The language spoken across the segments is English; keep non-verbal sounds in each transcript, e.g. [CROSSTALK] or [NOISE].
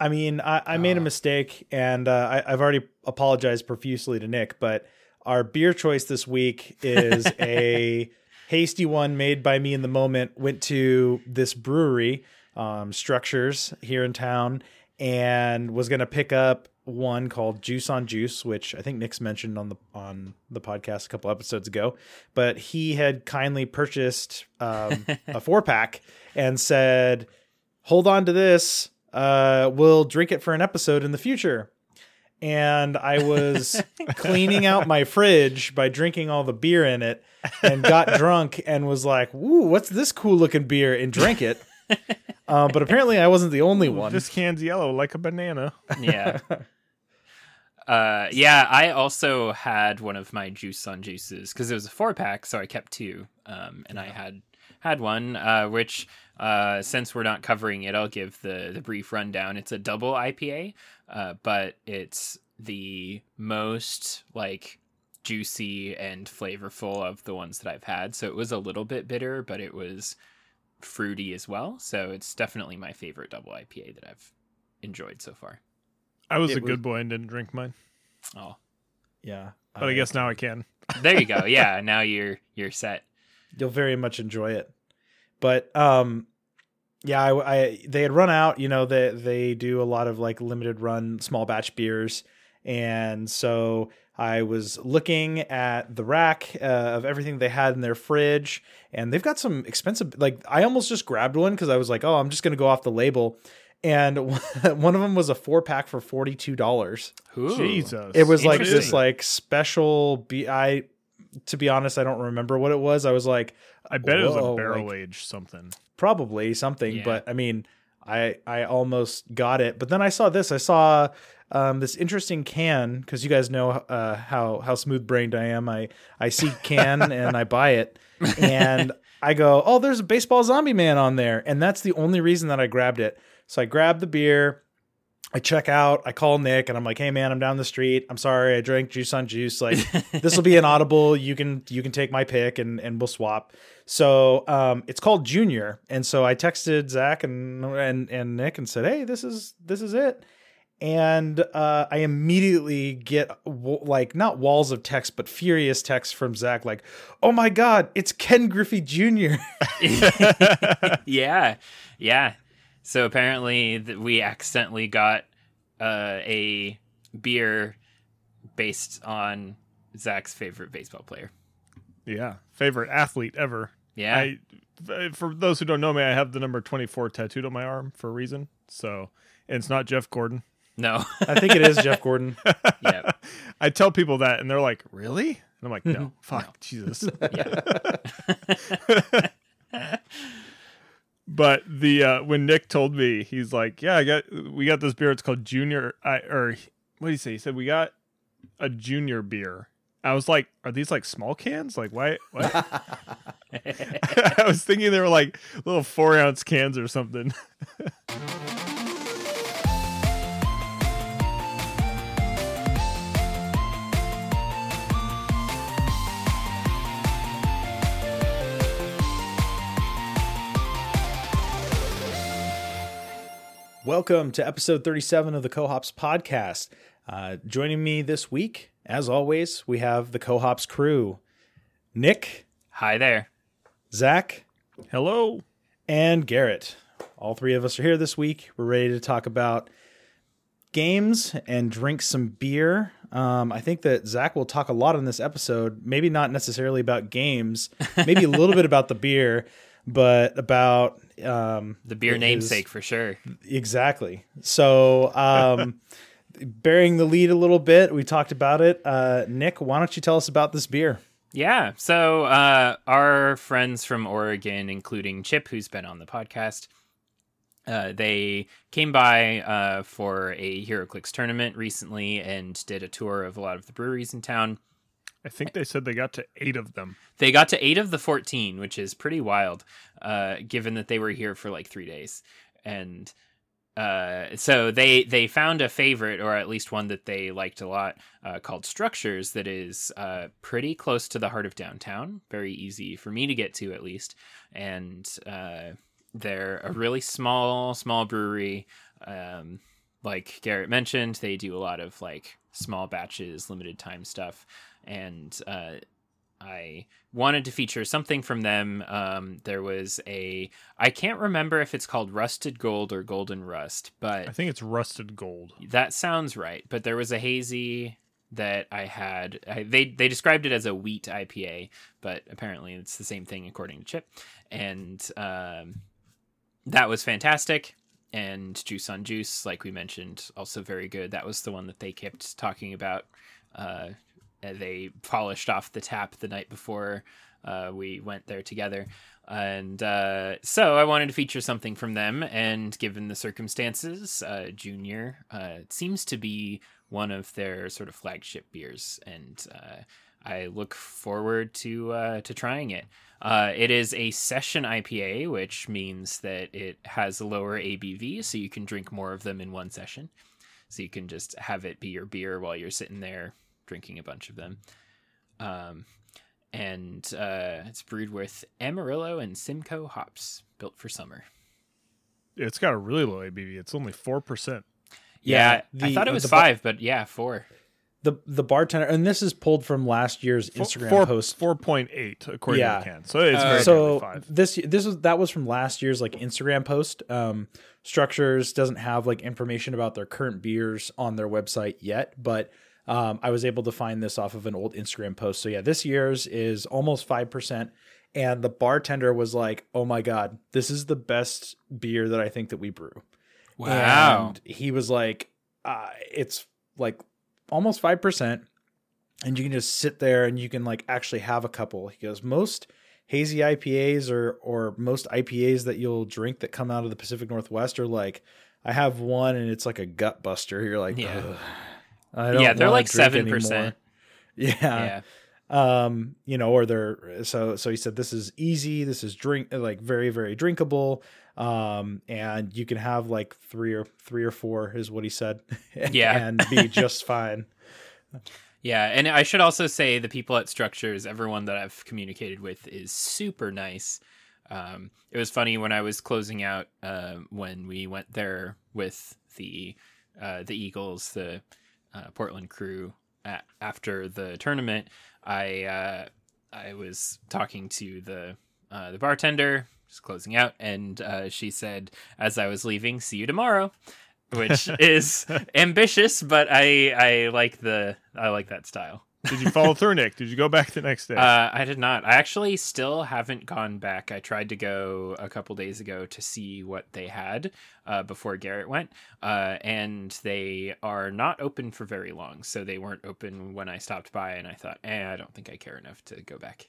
I mean, I, I made a Ah. mistake, and uh, I, I've already apologized profusely to Nick. But our beer choice this week is [LAUGHS] a hasty one made by me in the moment. Went to this brewery, um, Structures here in town, and was going to pick up one called Juice on Juice, which I think Nick's mentioned on the on the podcast a couple episodes ago. But he had kindly purchased um, a four pack [LAUGHS] and said, "Hold on to this. Uh, we'll drink it for an episode in the future." And I was [LAUGHS] cleaning out my fridge by drinking all the beer in it, and got [LAUGHS] drunk and was like, "Ooh, what's this cool looking beer?" and drank it. [LAUGHS] Uh, but apparently, I wasn't the only one. This can's yellow like a banana. Yeah. Uh, yeah, I also had one of my juice on juices because it was a four pack, so I kept two. Um, and I had had one, uh, which uh, since we're not covering it, I'll give the the brief rundown. It's a double IPA, uh, but it's the most like juicy and flavorful of the ones that I've had. So it was a little bit bitter, but it was fruity as well. So it's definitely my favorite double IPA that I've enjoyed so far. I was It a was- good boy and didn't drink mine, Oh, yeah, but I guess now I can. there you go. [LAUGHS] Yeah, now you're you're set. you'll very much enjoy it. But um, yeah, I, I they had run out. You know, they they do a lot of like limited run small batch beers, and so I was looking at the rack uh, of everything they had in their fridge, and they've got some expensive. Like I almost just grabbed one because I was like, oh, I'm just gonna go off the label. And [LAUGHS] one of them was a four pack for forty two dollars. Jesus, It was like this like special. Be I, to be honest, I don't remember what it was. I was like, I bet it was a barrel like- age something. probably something Yeah. but i mean i i almost got it. But then i saw this. I saw um, this interesting can because you guys know uh, how how smooth brained i am. I i see can [LAUGHS] and i buy it. And i go oh there's a baseball zombie man on there. And that's the only reason that i grabbed it. So i grabbed the beer I check out, I call Nick and I'm like, "Hey man, I'm down the street. I'm sorry. I drank juice on juice. Like [LAUGHS] this will be an audible. You can you can take my pick and and we'll swap." So, um it's called Junior. And so I texted Zach and and and Nick and said, "Hey, this is this is it." And uh I immediately get like not walls of text but furious text from Zach like, "Oh my god, it's Ken Griffey Jr." [LAUGHS] yeah, yeah. So apparently, th- we accidentally got uh, a beer based on Zach's favorite baseball player. Yeah, favorite athlete ever. Yeah, I, for those who don't know me, I have the number twenty four tattooed on my arm for a reason. So, and it's not Jeff Gordon. no, I think it is Jeff Gordon. [LAUGHS] yeah, I tell people that, and they're like, "Really?" And I'm like, "No, fuck, No. Jesus." [LAUGHS] [LAUGHS] But the uh, when Nick told me, he's like, "Yeah, I got we got this beer. It's called Junior." I or what did he say? He said we got a junior beer. I was like, "Are these like small cans? Like why?" What? [LAUGHS] [LAUGHS] I was thinking they were like little four ounce cans or something. [LAUGHS] Welcome to episode 37 of the Cohops podcast. Uh, joining me this week, as always, we have the Cohops crew Nick, Hi there. Zach, Hello. and Garrett. All three of us are here this week. We're ready to talk about games and drink some beer. Um, I think that Zach will talk a lot in this episode, maybe not necessarily about games, maybe a little bit about the beer, but about um, The beer namesake for sure. Exactly. So, um, [LAUGHS] bearing the lead a little bit, we talked about it. Uh, Nick, why don't you tell us about this beer? Yeah. So uh, our friends from Oregon, including Chip, who's been on the podcast, uh, they came by uh, for a HeroClix tournament recently and did a tour of a lot of the breweries in town. I think they said they got to eight of them. They got to eight of the 14, which is pretty wild, uh, given that they were here for like three days. And uh, so they they found a favorite, or at least one that they liked a lot, uh, called Structures, that is uh, pretty close to the heart of downtown. Very easy for me to get to, at least. And uh, they're a really small, small brewery. Um, like Garrett mentioned, they do a lot of like small batches, limited time stuff, and uh, I wanted to feature something from them. Um, there was a I can't remember if it's called Rusted Gold or Golden Rust, but I think it's rusted gold. that sounds right. But there was a hazy that I had. I, they they described it as a wheat IPA, but apparently it's the same thing according to Chip. And um, that was fantastic. And Juice on Juice, like we mentioned, also very good. That was the one that they kept talking about. Uh, they polished off the tap the night before uh, we went there together. And uh, so I wanted to feature something from them. And given the circumstances, uh, Junior uh, seems to be one of their sort of flagship beers. And uh, I look forward to uh, to trying it. Uh, it is a session IPA, which means that it has a lower ABV, so you can drink more of them in one session. So you can just have it be your beer while you're sitting there drinking a bunch of them. Um, and uh, it's brewed with Amarillo and Simcoe hops, built for summer. It's got a really low ABV. It's only four percent. Yeah, Yeah, I thought it was the bar- five, but yeah, four. The the bartender, and this is pulled from last year's Instagram four, post. Four point eight according Yeah. to the can. So it's Uh, very so five. this this was that was from last year's like Instagram post. Um, Structures doesn't have like information about their current beers on their website yet, but um, I was able to find this off of an old Instagram post. So yeah, this year's is almost five percent, and the bartender was like, "Oh my god, this is the best beer that I think that we brew." And he was like, uh, "It's like almost five percent." and you can just sit there and you can like actually have a couple. He goes, most hazy IPAs or or most IPAs that you'll drink that come out of the Pacific Northwest are like, I have one and it's like a gut buster. You're like, Yeah. "Ugh, I don't yeah, they're like seven percent. [LAUGHS] Yeah. Yeah, Um, you know, or they're so so he said this is easy, this is drink like very, very drinkable. Um, and you can have like three or three or four is what he said. [LAUGHS] Yeah. and be [LAUGHS] just fine. yeah, and I should also say the people at Structures, everyone that I've communicated with, is super nice. Um, it was funny when I was closing out uh, when we went there with the uh, the Eagles, the uh, Portland crew at, after the tournament. I uh, I was talking to the uh, the bartender, just closing out, and uh, she said as I was leaving, "See you tomorrow," which [LAUGHS] is ambitious, but I I like the I like that style. Did you follow through, Nick? Did you go back the next day? Uh, I did not. I actually still haven't gone back. I tried to go a couple days ago to see what they had uh, before Garrett went, uh, and they are not open for very long. So they weren't open when I stopped by, and I thought, eh, I don't think I care enough to go back.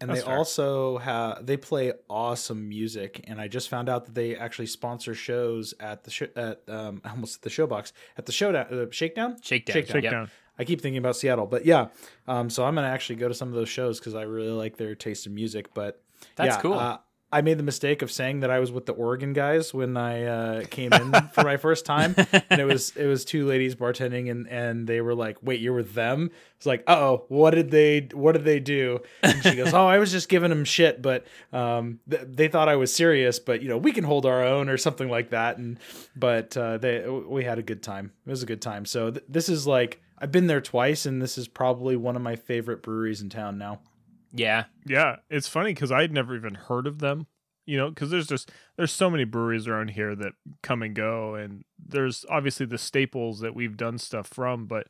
and That's they fair. also have they play awesome music and i just found out that they actually sponsor shows at the sh- at um [LAUGHS] almost at the showbox at the showdown uh, shakedown Shakedown. Shakedown. Yep. I keep thinking about seattle but yeah um so i'm gonna actually go to some of those shows because i really like their taste in music but That's yeah, cool. uh, I made the mistake of saying that I was with the Oregon guys when I uh, came in for my first time, and it was it was two ladies bartending, and and they were like, "Wait, you're with them?" It's like, "Oh, what did they what did they do?" And she goes, "Oh, I was just giving them shit, but um, th- they thought I was serious, but you know, we can hold our own or something like that." And but uh, they we had a good time. It was a good time. So th- this is like I've been there twice, and this is probably one of my favorite breweries in town now. Yeah. Yeah, it's funny because I'd never even heard of them. You know, because there's just there's so many breweries around here that come and go, and there's obviously the staples that we've done stuff from, but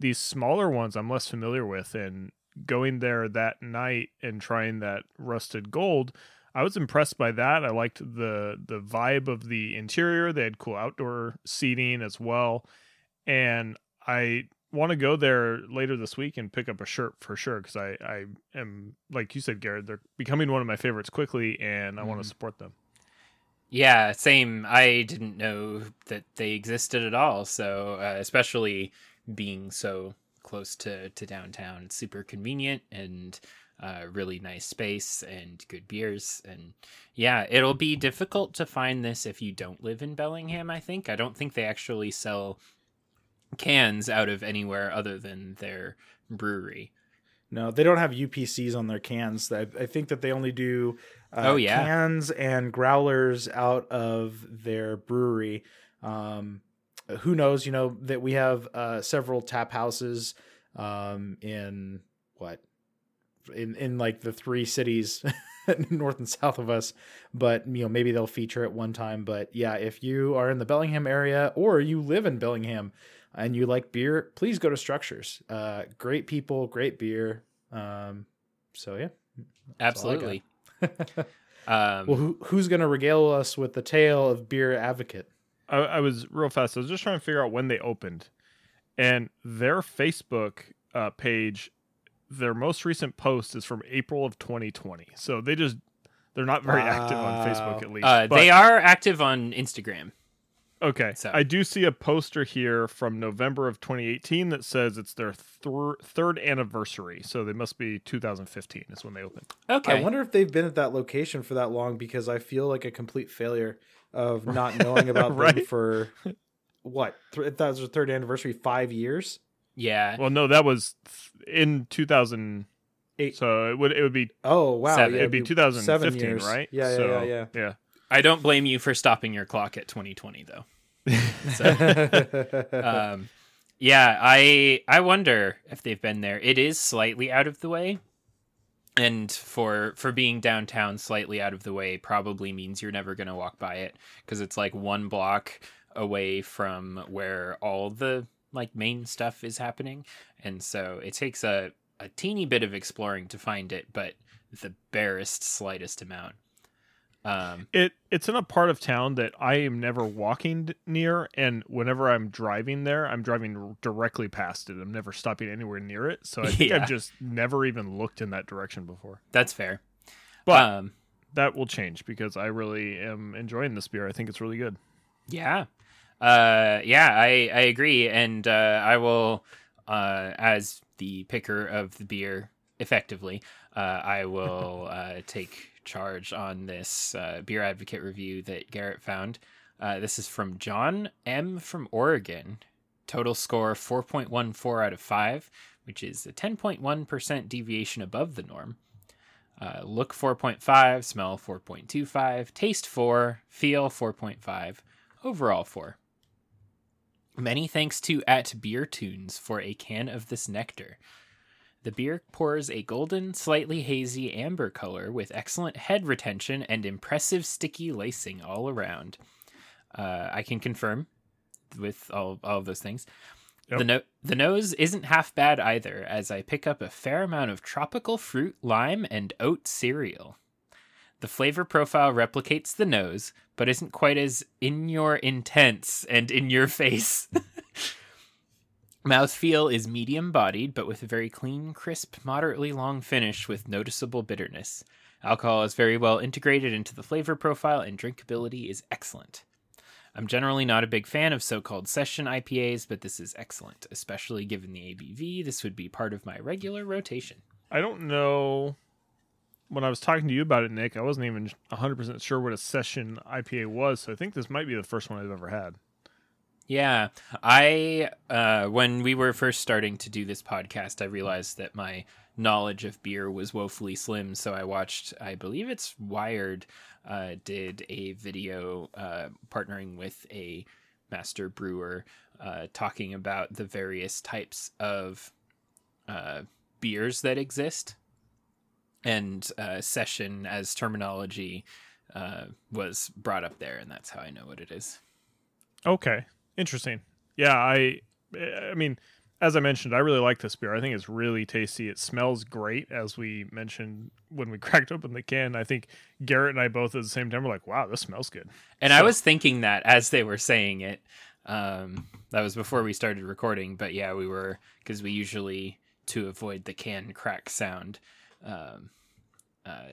these smaller ones I'm less familiar with. And going there that night and trying that rusted gold, I was impressed by that. I liked the the vibe of the interior. They had cool outdoor seating as well, and I want to go there later this week and pick up a shirt for sure because I, I am like you said garrett they're becoming one of my favorites quickly and i want Mhm. to support them Yeah, same. I didn't know that they existed at all. So, uh, especially being so close to, to downtown, it's super convenient and uh, really nice space and good beers. And yeah, it'll be difficult to find this if you don't live in Bellingham, I think. I don't think they actually sell cans out of anywhere other than their brewery. No, they don't have UPCs on their cans. I, I think that they only do uh, Oh, yeah. cans and growlers out of their brewery. Um, who knows? You know that we have uh, several tap houses um, in what in in like the three cities [LAUGHS] north and south of us but you know maybe they'll feature at one time but yeah if you are in the bellingham area or you live in bellingham and you like beer please go to structures uh great people great beer um so yeah That's all I got. [LAUGHS] Absolutely. um, well who, who's gonna regale us with the tale of beer advocate I, I was real fast. I was just trying to figure out when they opened, and their Facebook uh, page, their most recent post is from April of 2020. So they just they're not very active on Facebook at least. uh, but- they are active on Instagram. Okay. so- I do see a poster here from November of 2018 that says it's their thir- third anniversary. So they must be 2015 is when they opened. Okay. I wonder if they've been at that location for that long because I feel like a complete failure of [LAUGHS] not knowing about them for what? Th- that was their third anniversary, five years. yeah. Well, no, that was th- in 2000. Eight. So it would it would be Oh wow, Seven. yeah, it'd be seven 2015, years. right? Yeah, yeah, So, yeah, yeah. yeah. I don't blame you for stopping your clock at 2020 though. So, [LAUGHS] um, yeah, I I wonder if they've been there. It is slightly out of the way, and for for being downtown, slightly out of the way probably means you're never gonna walk by it because it's like one block away from where all the like main stuff is happening, and so it takes a a teeny bit of exploring to find it, but the barest slightest amount. Um, It it's in a part of town that I am never walking d- near, and whenever I'm driving there, I'm driving r- directly past it. I'm never stopping anywhere near it, so I think [LAUGHS] Yeah. I've just never even looked in that direction before. that's fair. But um, that will change because I really am enjoying this beer. I think it's really good. Yeah. Uh yeah, I I agree and uh I will uh as the picker of the beer effectively, uh I will [LAUGHS] uh take charge on this uh beer advocate review that Garrett found. Uh this is from John M from Oregon. Total score 4.14 out of 5, which is a 10.1% deviation above the norm. Uh, look 4.5, smell 4.25, taste 4, feel 4.5, overall 4. Many thanks to at Beer Tunes for a can of this nectar. The beer pours a golden, slightly hazy amber color with excellent head retention and impressive sticky lacing all around. Uh, I can confirm with all, all of those things. Yep. The, no- the nose isn't half bad either, as I pick up a fair amount of tropical fruit, lime, and oat cereal. The flavor profile replicates the nose, but isn't quite as in your intense and in your [LAUGHS] face. Mouthfeel is medium bodied, but with a very clean, crisp, moderately long finish with noticeable bitterness. Alcohol is very well integrated into the flavor profile, and drinkability is excellent. I'm generally not a big fan of so called session IPAs, but this is excellent, especially given the ABV. This would be part of my regular rotation. I don't know. When I was talking to you about it, Nick, I wasn't even 100% sure what a session IPA was, so I think this might be the first one I've ever had. Yeah, I uh, when we were first starting to do this podcast, I realized that my knowledge of beer was woefully slim. So I watched, I believe it's Wired, uh, did a video uh, partnering with a master brewer, uh, talking about the various types of uh, beers that exist, and uh, session as terminology was brought up there, and that's how I know what it is. Okay, interesting. Yeah, I, I mean, as I mentioned, I really like this beer. I think it's really tasty. It smells great, as we mentioned when we [LAUGHS] cracked open the can. I think Garrett and I both at the same time were like, "Wow, this smells good." And I was thinking that as they were saying it. Um, that was before we started recording, but yeah, we were because we usually to avoid the can crack sound, um, uh,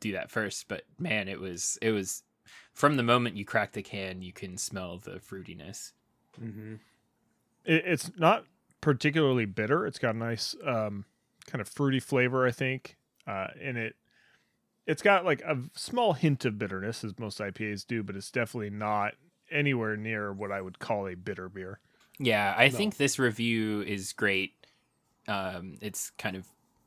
do that first. But man, it was it was from the moment you crack the can, you can smell the fruitiness. Mm-hmm. It, it's not particularly bitter. It's got a nice um, kind of fruity flavor, I think, uh, and it it's got like a small hint of bitterness, as most IPAs do, but it's definitely not anywhere near what I would call a bitter beer. Yeah, I No. think this review is great. Um, it's kind of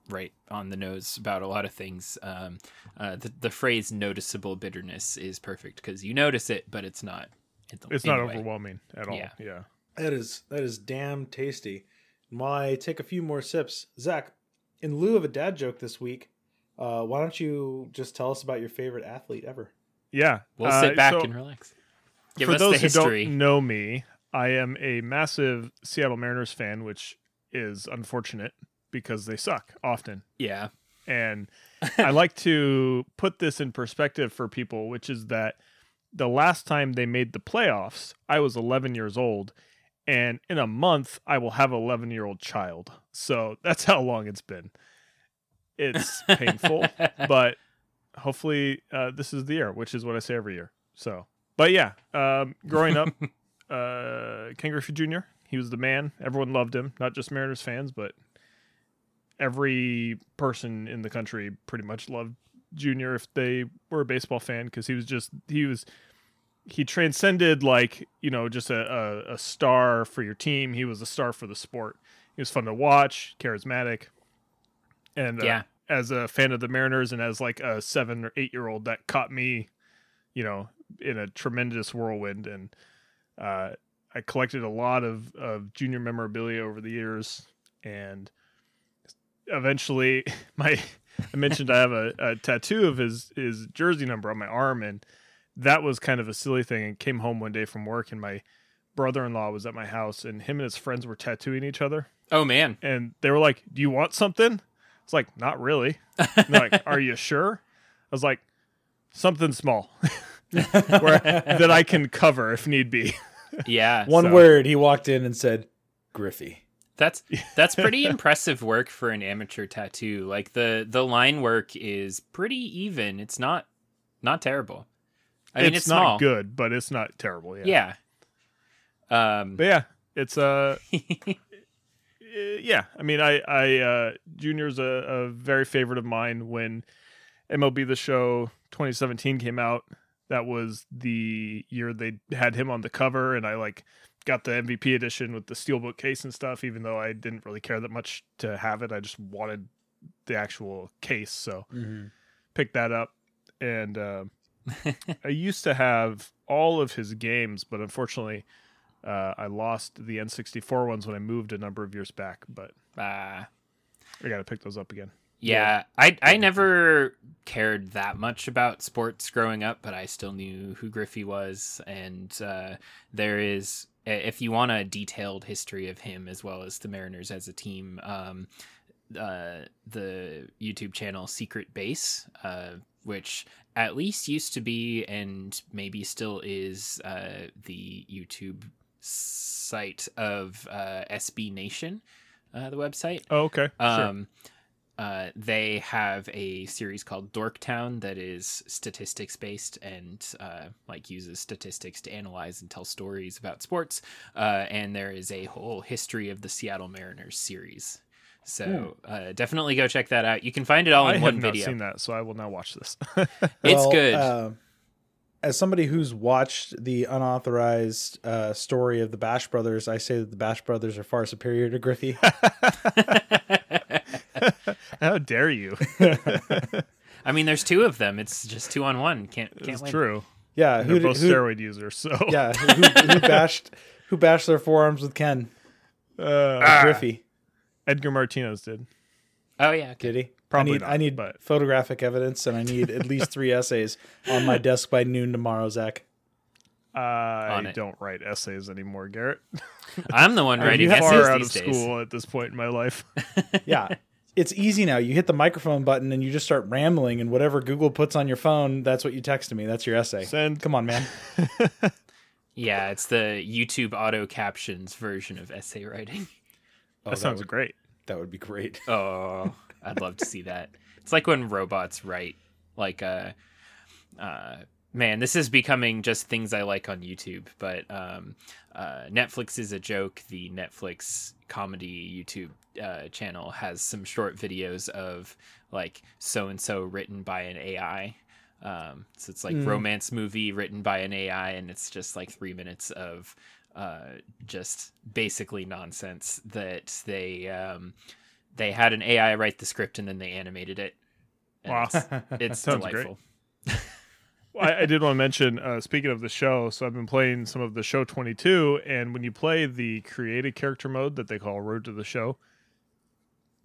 right on the nose about a lot of things. Um, uh, the, the phrase noticeable bitterness is perfect because you notice it, but it's not in the- It's not way. overwhelming at all. Yeah. Yeah. That is that is damn tasty. And while I take a few more sips, Zach, in lieu of a dad joke this week, uh, why don't you just tell us about your favorite athlete ever? Yeah. We'll Uh, sit back so and relax. Give for us those the history. who don't know me, I am a massive Seattle Mariners fan, which is unfortunate because they suck often. yeah. And [LAUGHS] I like to put this in perspective for people, which is that the last time they made the playoffs, I was 11 years old. And in a month, I will have an 11 year old child. So that's how long it's been. It's [LAUGHS] painful, but hopefully uh, this is the year, which is what I say every year. So, but yeah, um, growing up, [LAUGHS] uh, Ken Griffey Jr., he was the man. Everyone loved him, not just Mariners fans, but every person in the country pretty much loved Junior if they were a baseball fan because he was just he was he transcended like you know just a, a, a star for your team. He was a star for the sport. He was fun to watch, charismatic, and uh, Yeah. as a fan of the Mariners and as like a seven or eight year old, that caught me, you know, in a tremendous whirlwind. And uh, I collected a lot of of junior memorabilia over the years, and eventually [LAUGHS] my I mentioned I have a, a tattoo of his his jersey number on my arm, and that was kind of a silly thing. And came home one day from work, and my brother in law was at my house, and him and his friends were tattooing each other, Oh man. and they were like, "Do you want something?" It's like, "Not really." And [LAUGHS] they're like, "Are you sure?" I was like, "Something small, [LAUGHS] where that I can cover if need be." Yeah. One So- word, he walked in and said, Griffey. That's [LAUGHS] that's pretty impressive work for an amateur tattoo. Like the the line work is pretty even. It's not not terrible. I mean, it's, not small. good, but it's not terrible. Yeah. Yeah. Um. But yeah, it's uh [LAUGHS] Uh, yeah, I mean, I, I, uh, Junior's a, a very favorite of mine. When MLB The Show 2017 came out, that was the year they had him on the cover, and I like got the MVP edition with the steelbook case and stuff. Even though I didn't really care that much to have it, I just wanted the actual case, so picked that up. And uh, [LAUGHS] I used to have all of his games, but unfortunately, uh, I lost the N64 ones when I moved a number of years back. But uh, I got to pick those up again. yeah, I I never cared that much about sports growing up, but I still knew who Griffey was, and uh, there is if you want a detailed history of him as well as the Mariners as a team. Um, uh, the YouTube channel Secret Base, uh, which at least used to be and maybe still is uh, the YouTube site of uh, SB Nation, uh, the website. Oh, okay. sure. Uh, they have a series called Dorktown that is statistics based and uh, like uses statistics to analyze and tell stories about sports. Uh, and there is a whole history of the Seattle Mariners series. So uh, definitely go check that out. You can find it all in one video. I in have not video. seen that, so I will now watch this. [LAUGHS] It's Well, good. uh, as somebody who's watched the unauthorized uh, story of the Bash Brothers, I say that the Bash Brothers are far superior to Griffey. [LAUGHS] [LAUGHS] [LAUGHS] How dare you? [LAUGHS] I mean, there's two of them. It's just two on one. Can't can't It's win. true. yeah, They're who, both who steroid users, so [LAUGHS] yeah, who, who bashed who bashed their forearms with Ken Uh, Griffey? Edgar Martinez did. Oh yeah. Okay. Did he? Probably I need not, I need but- photographic evidence, and I need at least three essays on my desk by noon tomorrow, Zach. I don't write essays anymore, Garrett. I'm the one Are writing you essays Far out these of days. school at this point in my life. Yeah. It's easy now. You hit the microphone button and you just start rambling, and whatever Google puts on your phone, that's what you text to me. That's your essay. Send. Come on, man. [LAUGHS] Yeah, it's the YouTube auto captions version of essay writing. [LAUGHS] Oh, that sounds would, great. that would be great. Oh, I'd love to see that. It's like when robots write. Like, uh, uh, man, this is becoming just things I like on YouTube. But um, uh, Netflix is a joke. The Netflix comedy YouTube uh, channel has some short videos of like so and so written by an AI. Um, so it's like Mm. romance movie written by an AI, and it's just like three minutes of uh, just basically nonsense that they um, they had an AI write the script and then they animated it. And Wow. It's, [LAUGHS] it's delightful. [LAUGHS] I, I did want to mention, uh, speaking of the show, so I've been playing some of the show 22, and when you play the created character mode that they call Road to the Show,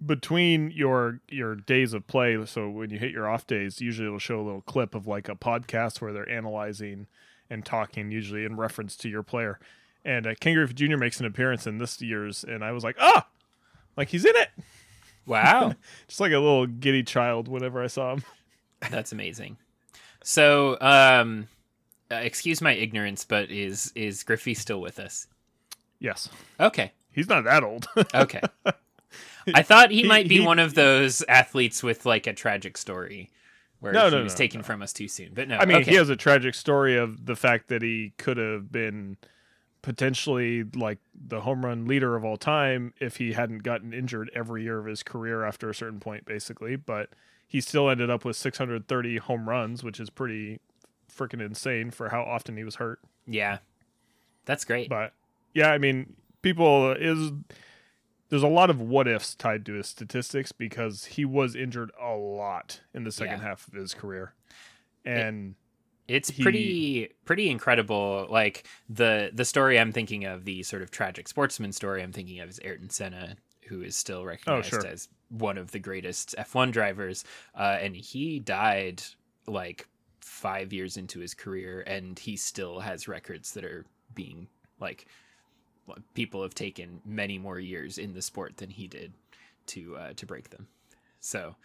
between your your days of play, so when you hit your off days, usually it'll show a little clip of like a podcast where they're analyzing and talking, usually in reference to your player. And uh, Ken Griffey Jr. makes an appearance in this year's, and I was like, ah, like he's in it, Wow. [LAUGHS] just like a little giddy child whenever I saw him. [LAUGHS] That's amazing. So, um, uh, excuse my ignorance, but is is Griffey still with us? Yes, Okay, he's not that old. [LAUGHS] okay. I thought he, He- might be he- one of those athletes with like a tragic story where No, he no, was no, taken from us too soon. But no, I mean, okay. he has a tragic story of the fact that he could have been potentially like the home run leader of all time if he hadn't gotten injured every year of his career after a certain point, basically. But he still ended up with 630 home runs, which is pretty freaking insane for how often he was hurt. yeah, that's great. But yeah, I mean, people is there's a lot of what ifs tied to his statistics because he was injured a lot in the second Yeah. half of his career. And It's he- pretty pretty incredible. Like the the story I'm thinking of, the sort of tragic sportsman story I'm thinking of is Ayrton Senna, who is still recognized Oh, sure. as one of the greatest F1 drivers, uh, and he died like five years into his career, and he still has records that are being like people have taken many more years in the sport than he did to uh, to break them. So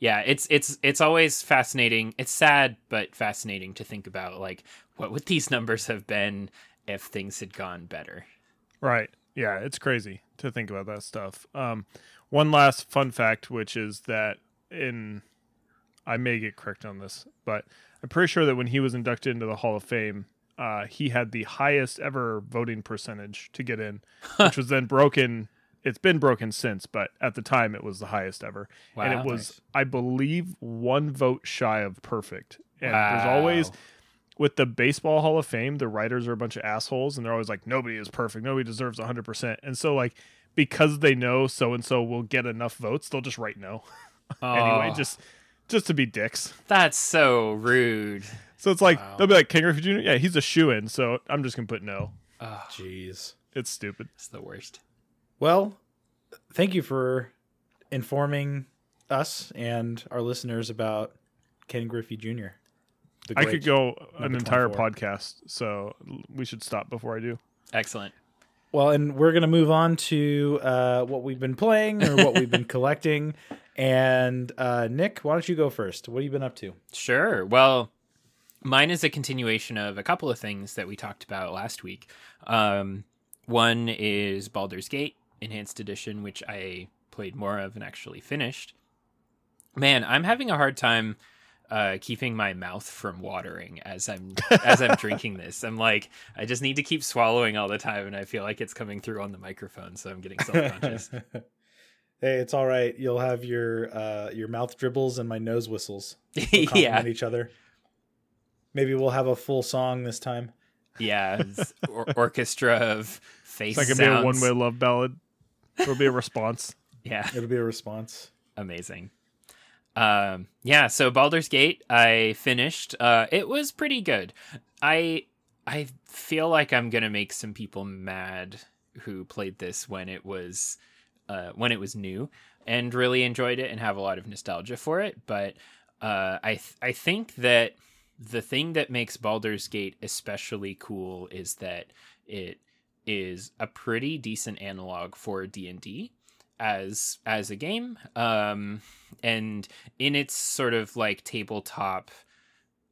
yeah it's it's it's always fascinating it's sad but fascinating to think about like what would these numbers have been if things had gone better Right. Yeah, it's crazy to think about that stuff. Um, one last fun fact, which is that in, I may get correct on this, but I'm pretty sure that when he was inducted into the Hall of Fame, uh, he had the highest ever voting percentage to get in, [LAUGHS] which was then broken. It's been broken since, but at the time it was the highest ever, and it was, I believe, one vote shy of perfect. And there's always with the baseball hall of fame the writers are a bunch of assholes and they're always like nobody is perfect. Nobody deserves 100% and so like because they know so and so will get enough votes they'll just write no. [LAUGHS] Anyway just just to be dicks that's so rude so it's like Wow. they'll be like king griffey jr yeah he's a shoe-in so i'm just gonna put no oh, Jeez. it's stupid it's the worst Well, thank you for informing us and our listeners about Ken Griffey Jr. the i could go an entire 24. podcast so we should stop before i do excellent Well, and we're gonna move on to uh, what we've been playing or what we've been [LAUGHS] collecting. And uh, Nick, why don't you go first? What have you been up to? Sure. Well, mine is a continuation of a couple of things that we talked about last week. Um, one is Baldur's Gate Enhanced Edition, which I played more of and actually finished. Man, I'm having a hard time uh, keeping my mouth from watering as I'm [LAUGHS] as I'm drinking this. I'm like, I just need to keep swallowing all the time, and I feel like it's coming through on the microphone, so I'm getting self conscious. [LAUGHS] hey, it's all right. You'll have your uh, your mouth dribbles and my nose whistles. [LAUGHS] They'll yeah, complement each other. Maybe we'll have a full song this time. yeah, or- [LAUGHS] orchestra of face it's not gonna sounds. be a one-way love ballad it'll be a response [LAUGHS] Yeah, It'll be a response. amazing. Um, yeah, so Baldur's Gate, I finished. Uh, it was pretty good. I I feel like I'm gonna make some people mad who played this when it was uh, when it was new and really enjoyed it and have a lot of nostalgia for it. But uh, I th- I think that the thing that makes Baldur's Gate especially cool is that it is a pretty decent analog for D and D as as a game um and in its sort of like tabletop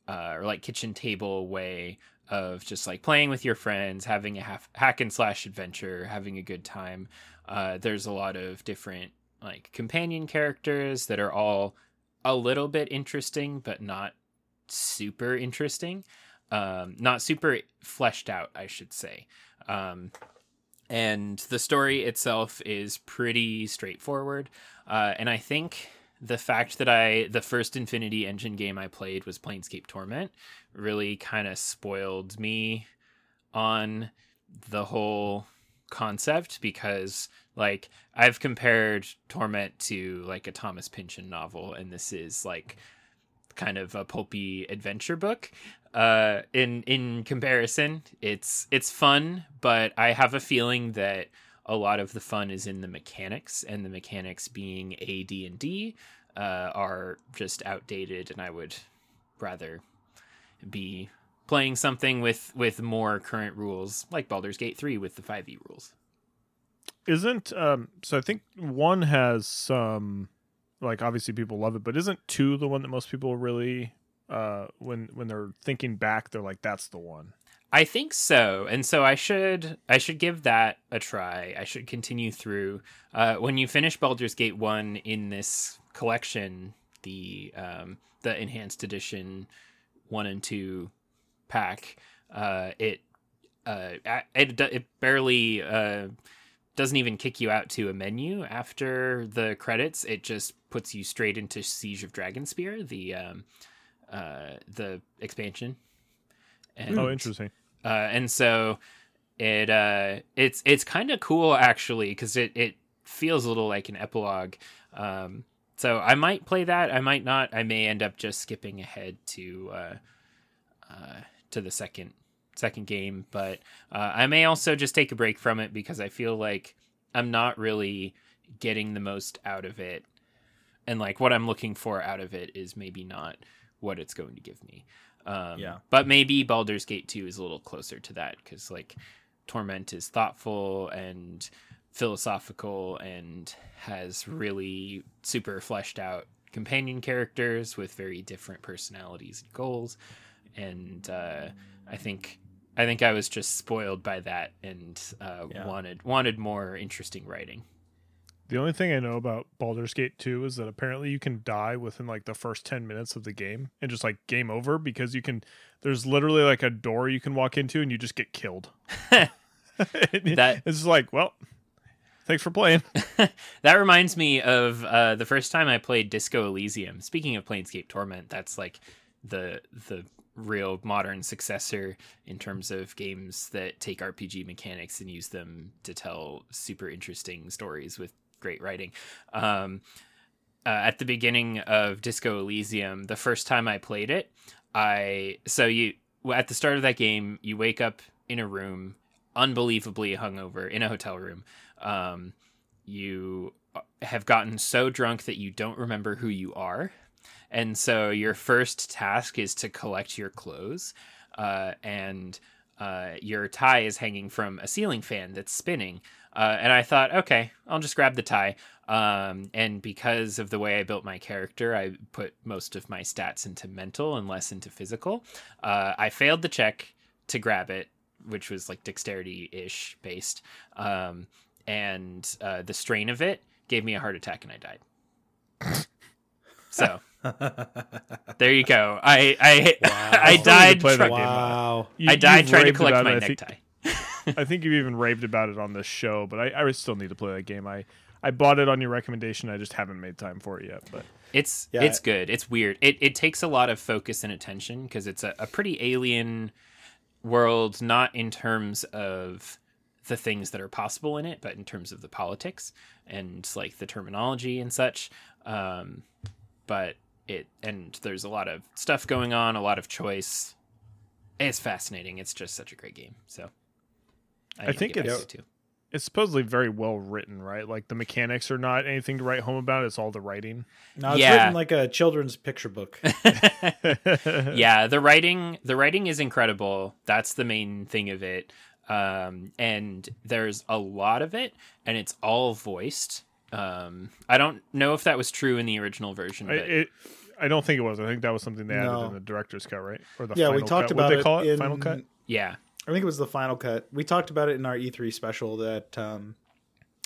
uh or like kitchen table way of just like playing with your friends having a half, hack and slash adventure having a good time uh there's a lot of different like companion characters that are all a little bit interesting but not super interesting um not super fleshed out i should say um and the story itself is pretty straightforward. Uh, and I think the fact that I the first Infinity Engine game I played was Planescape Torment really kind of spoiled me on the whole concept because like I've compared Torment to like a Thomas Pynchon novel and this is like kind of a pulpy adventure book. Uh, in in comparison, it's it's fun, but I have a feeling that a lot of the fun is in the mechanics, and the mechanics being AD and D uh, are just outdated, and I would rather be playing something with with more current rules, like Baldur's Gate three with the five E rules. Isn't um? So I think one has some, like obviously people love it, but isn't two the one that most people really, uh, when when they're thinking back, they're like that's the one. I think so, and so I should I should give that a try. I should continue through. Uh, when you finish Baldur's Gate one in this collection, the um, the enhanced edition one and two pack, uh, it uh, it it barely uh, doesn't even kick you out to a menu after the credits. It just puts you straight into Siege of Dragonspear, the um, uh, the expansion. And, oh, interesting. Uh, and so it uh, it's it's kind of cool actually because it it feels a little like an epilogue. Um, so I might play that. I might not. I may end up just skipping ahead to uh, uh, to the second second game, but uh, I may also just take a break from it because I feel like I'm not really getting the most out of it, and like what I'm looking for out of it is maybe not what it's going to give me. Um, yeah. But maybe Baldur's Gate 2 is a little closer to that because, like, Torment is thoughtful and philosophical and has really super fleshed out companion characters with very different personalities and goals. And uh, I think. I think I was just spoiled by that and uh, yeah. wanted wanted more interesting writing. The only thing I know about Baldur's Gate 2 is that apparently you can die within like the first 10 minutes of the game and just like game over because you can there's literally like a door you can walk into and you just get killed. [LAUGHS] [LAUGHS] that it's like, well, thanks for playing. [LAUGHS] that reminds me of uh, the first time I played Disco Elysium. Speaking of Planescape Torment, that's like the the real modern successor in terms of games that take RPG mechanics and use them to tell super interesting stories with great writing. Um, uh, at the beginning of Disco Elysium, the first time I played it, I so you at the start of that game, you wake up in a room, unbelievably hungover in a hotel room. Um, you have gotten so drunk that you don't remember who you are, and so your first task is to collect your clothes, uh, and uh, your tie is hanging from a ceiling fan that's spinning. Uh, and I thought, okay, I'll just grab the tie. Um, and because of the way I built my character, I put most of my stats into mental and less into physical. Uh, I failed the check to grab it, which was like dexterity ish based. Um, and uh, the strain of it gave me a heart attack and I died. [LAUGHS] so. There you go. I I wow. [LAUGHS] I died. Try- wow. I died trying to collect my necktie. [LAUGHS] I think you've even raved about it on the show, but I, I still need to play that game. I, I bought it on your recommendation. I just haven't made time for it yet. But it's yeah. it's good. It's weird. It it takes a lot of focus and attention because it's a, a pretty alien world, not in terms of the things that are possible in it, but in terms of the politics and like the terminology and such. Um, but it and there's a lot of stuff going on, a lot of choice. It's fascinating. It's just such a great game. So I, I think it's too. it's supposedly very well written, right? Like the mechanics are not anything to write home about. It's all the writing. No, it's yeah. written like a children's picture book. [LAUGHS] [LAUGHS] yeah, the writing the writing is incredible. That's the main thing of it. Um, and there's a lot of it, and it's all voiced. Um, I don't know if that was true in the original version. But... I, it, I don't think it was. I think that was something they added no. in the director's cut, right? Or the yeah, we talked cut. about what they call it, in... final cut. Yeah, I think it was the final cut. We talked about it in our E3 special that um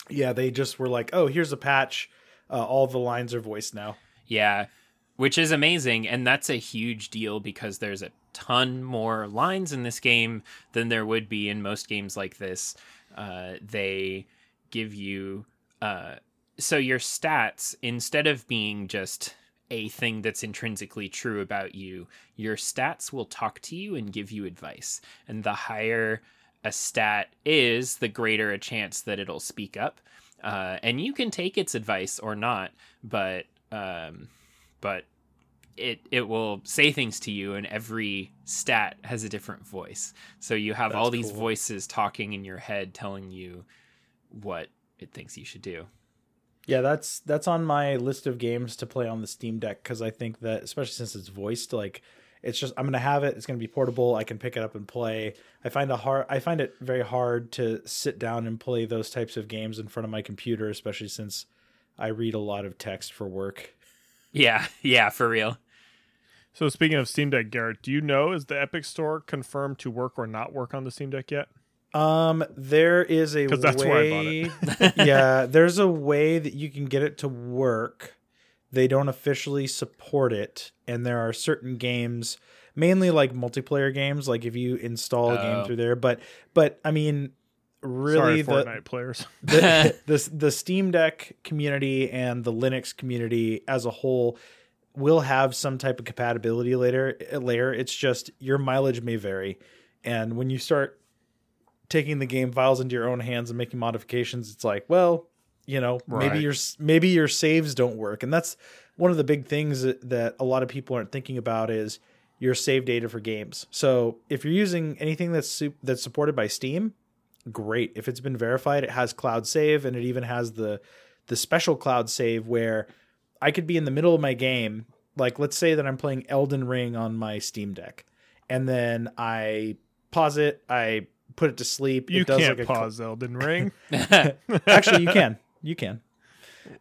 yeah, they just were like, "Oh, here's a patch. Uh, all the lines are voiced now." Yeah, which is amazing and that's a huge deal because there's a ton more lines in this game than there would be in most games like this. Uh, they give you uh, so your stats instead of being just a thing that's intrinsically true about you, your stats will talk to you and give you advice. And the higher a stat is, the greater a chance that it'll speak up. Uh, and you can take its advice or not, but um, but it it will say things to you and every stat has a different voice so you have all these cool. voices talking in your head telling you what it thinks you should do Yeah, that's that's on my list of games to play on the Steam Deck because I think that especially since it's voiced, like it's just I'm gonna have it. It's gonna be portable. I can pick it up and play. I find a hard. I find it very hard to sit down and play those types of games in front of my computer, especially since I read a lot of text for work. yeah yeah for real So speaking of Steam Deck, Garrett, do you know is the Epic Store confirmed to work or not work on the Steam Deck yet? Um, there is a 'Cause that's where I way. bought yeah, there's a way that you can get it to work. They don't officially support it, and there are certain games, mainly like multiplayer games, like if you install a game Oh. through there. But but I mean, really, Sorry, the, Fortnite players. [LAUGHS] the [LAUGHS] the the Steam Deck community and the Linux community as a whole will have some type of compatibility later layer. It's just your mileage may vary, and when you start taking the game files into your own hands and making modifications, it's like, well, you know, maybe your maybe your saves don't work, and that's one of the big things that, that a lot of people aren't thinking about is your save data for games. So if you're using anything that's su- that's supported by Steam, great. If it's been verified, it has cloud save and it even has the the special cloud save where I could be in the middle of my game, like let's say that I'm playing Elden Ring on my Steam Deck, and then I pause it, I put it to sleep. You it does can't like a cl- pause Elden Ring. [LAUGHS] Actually, you can. You can.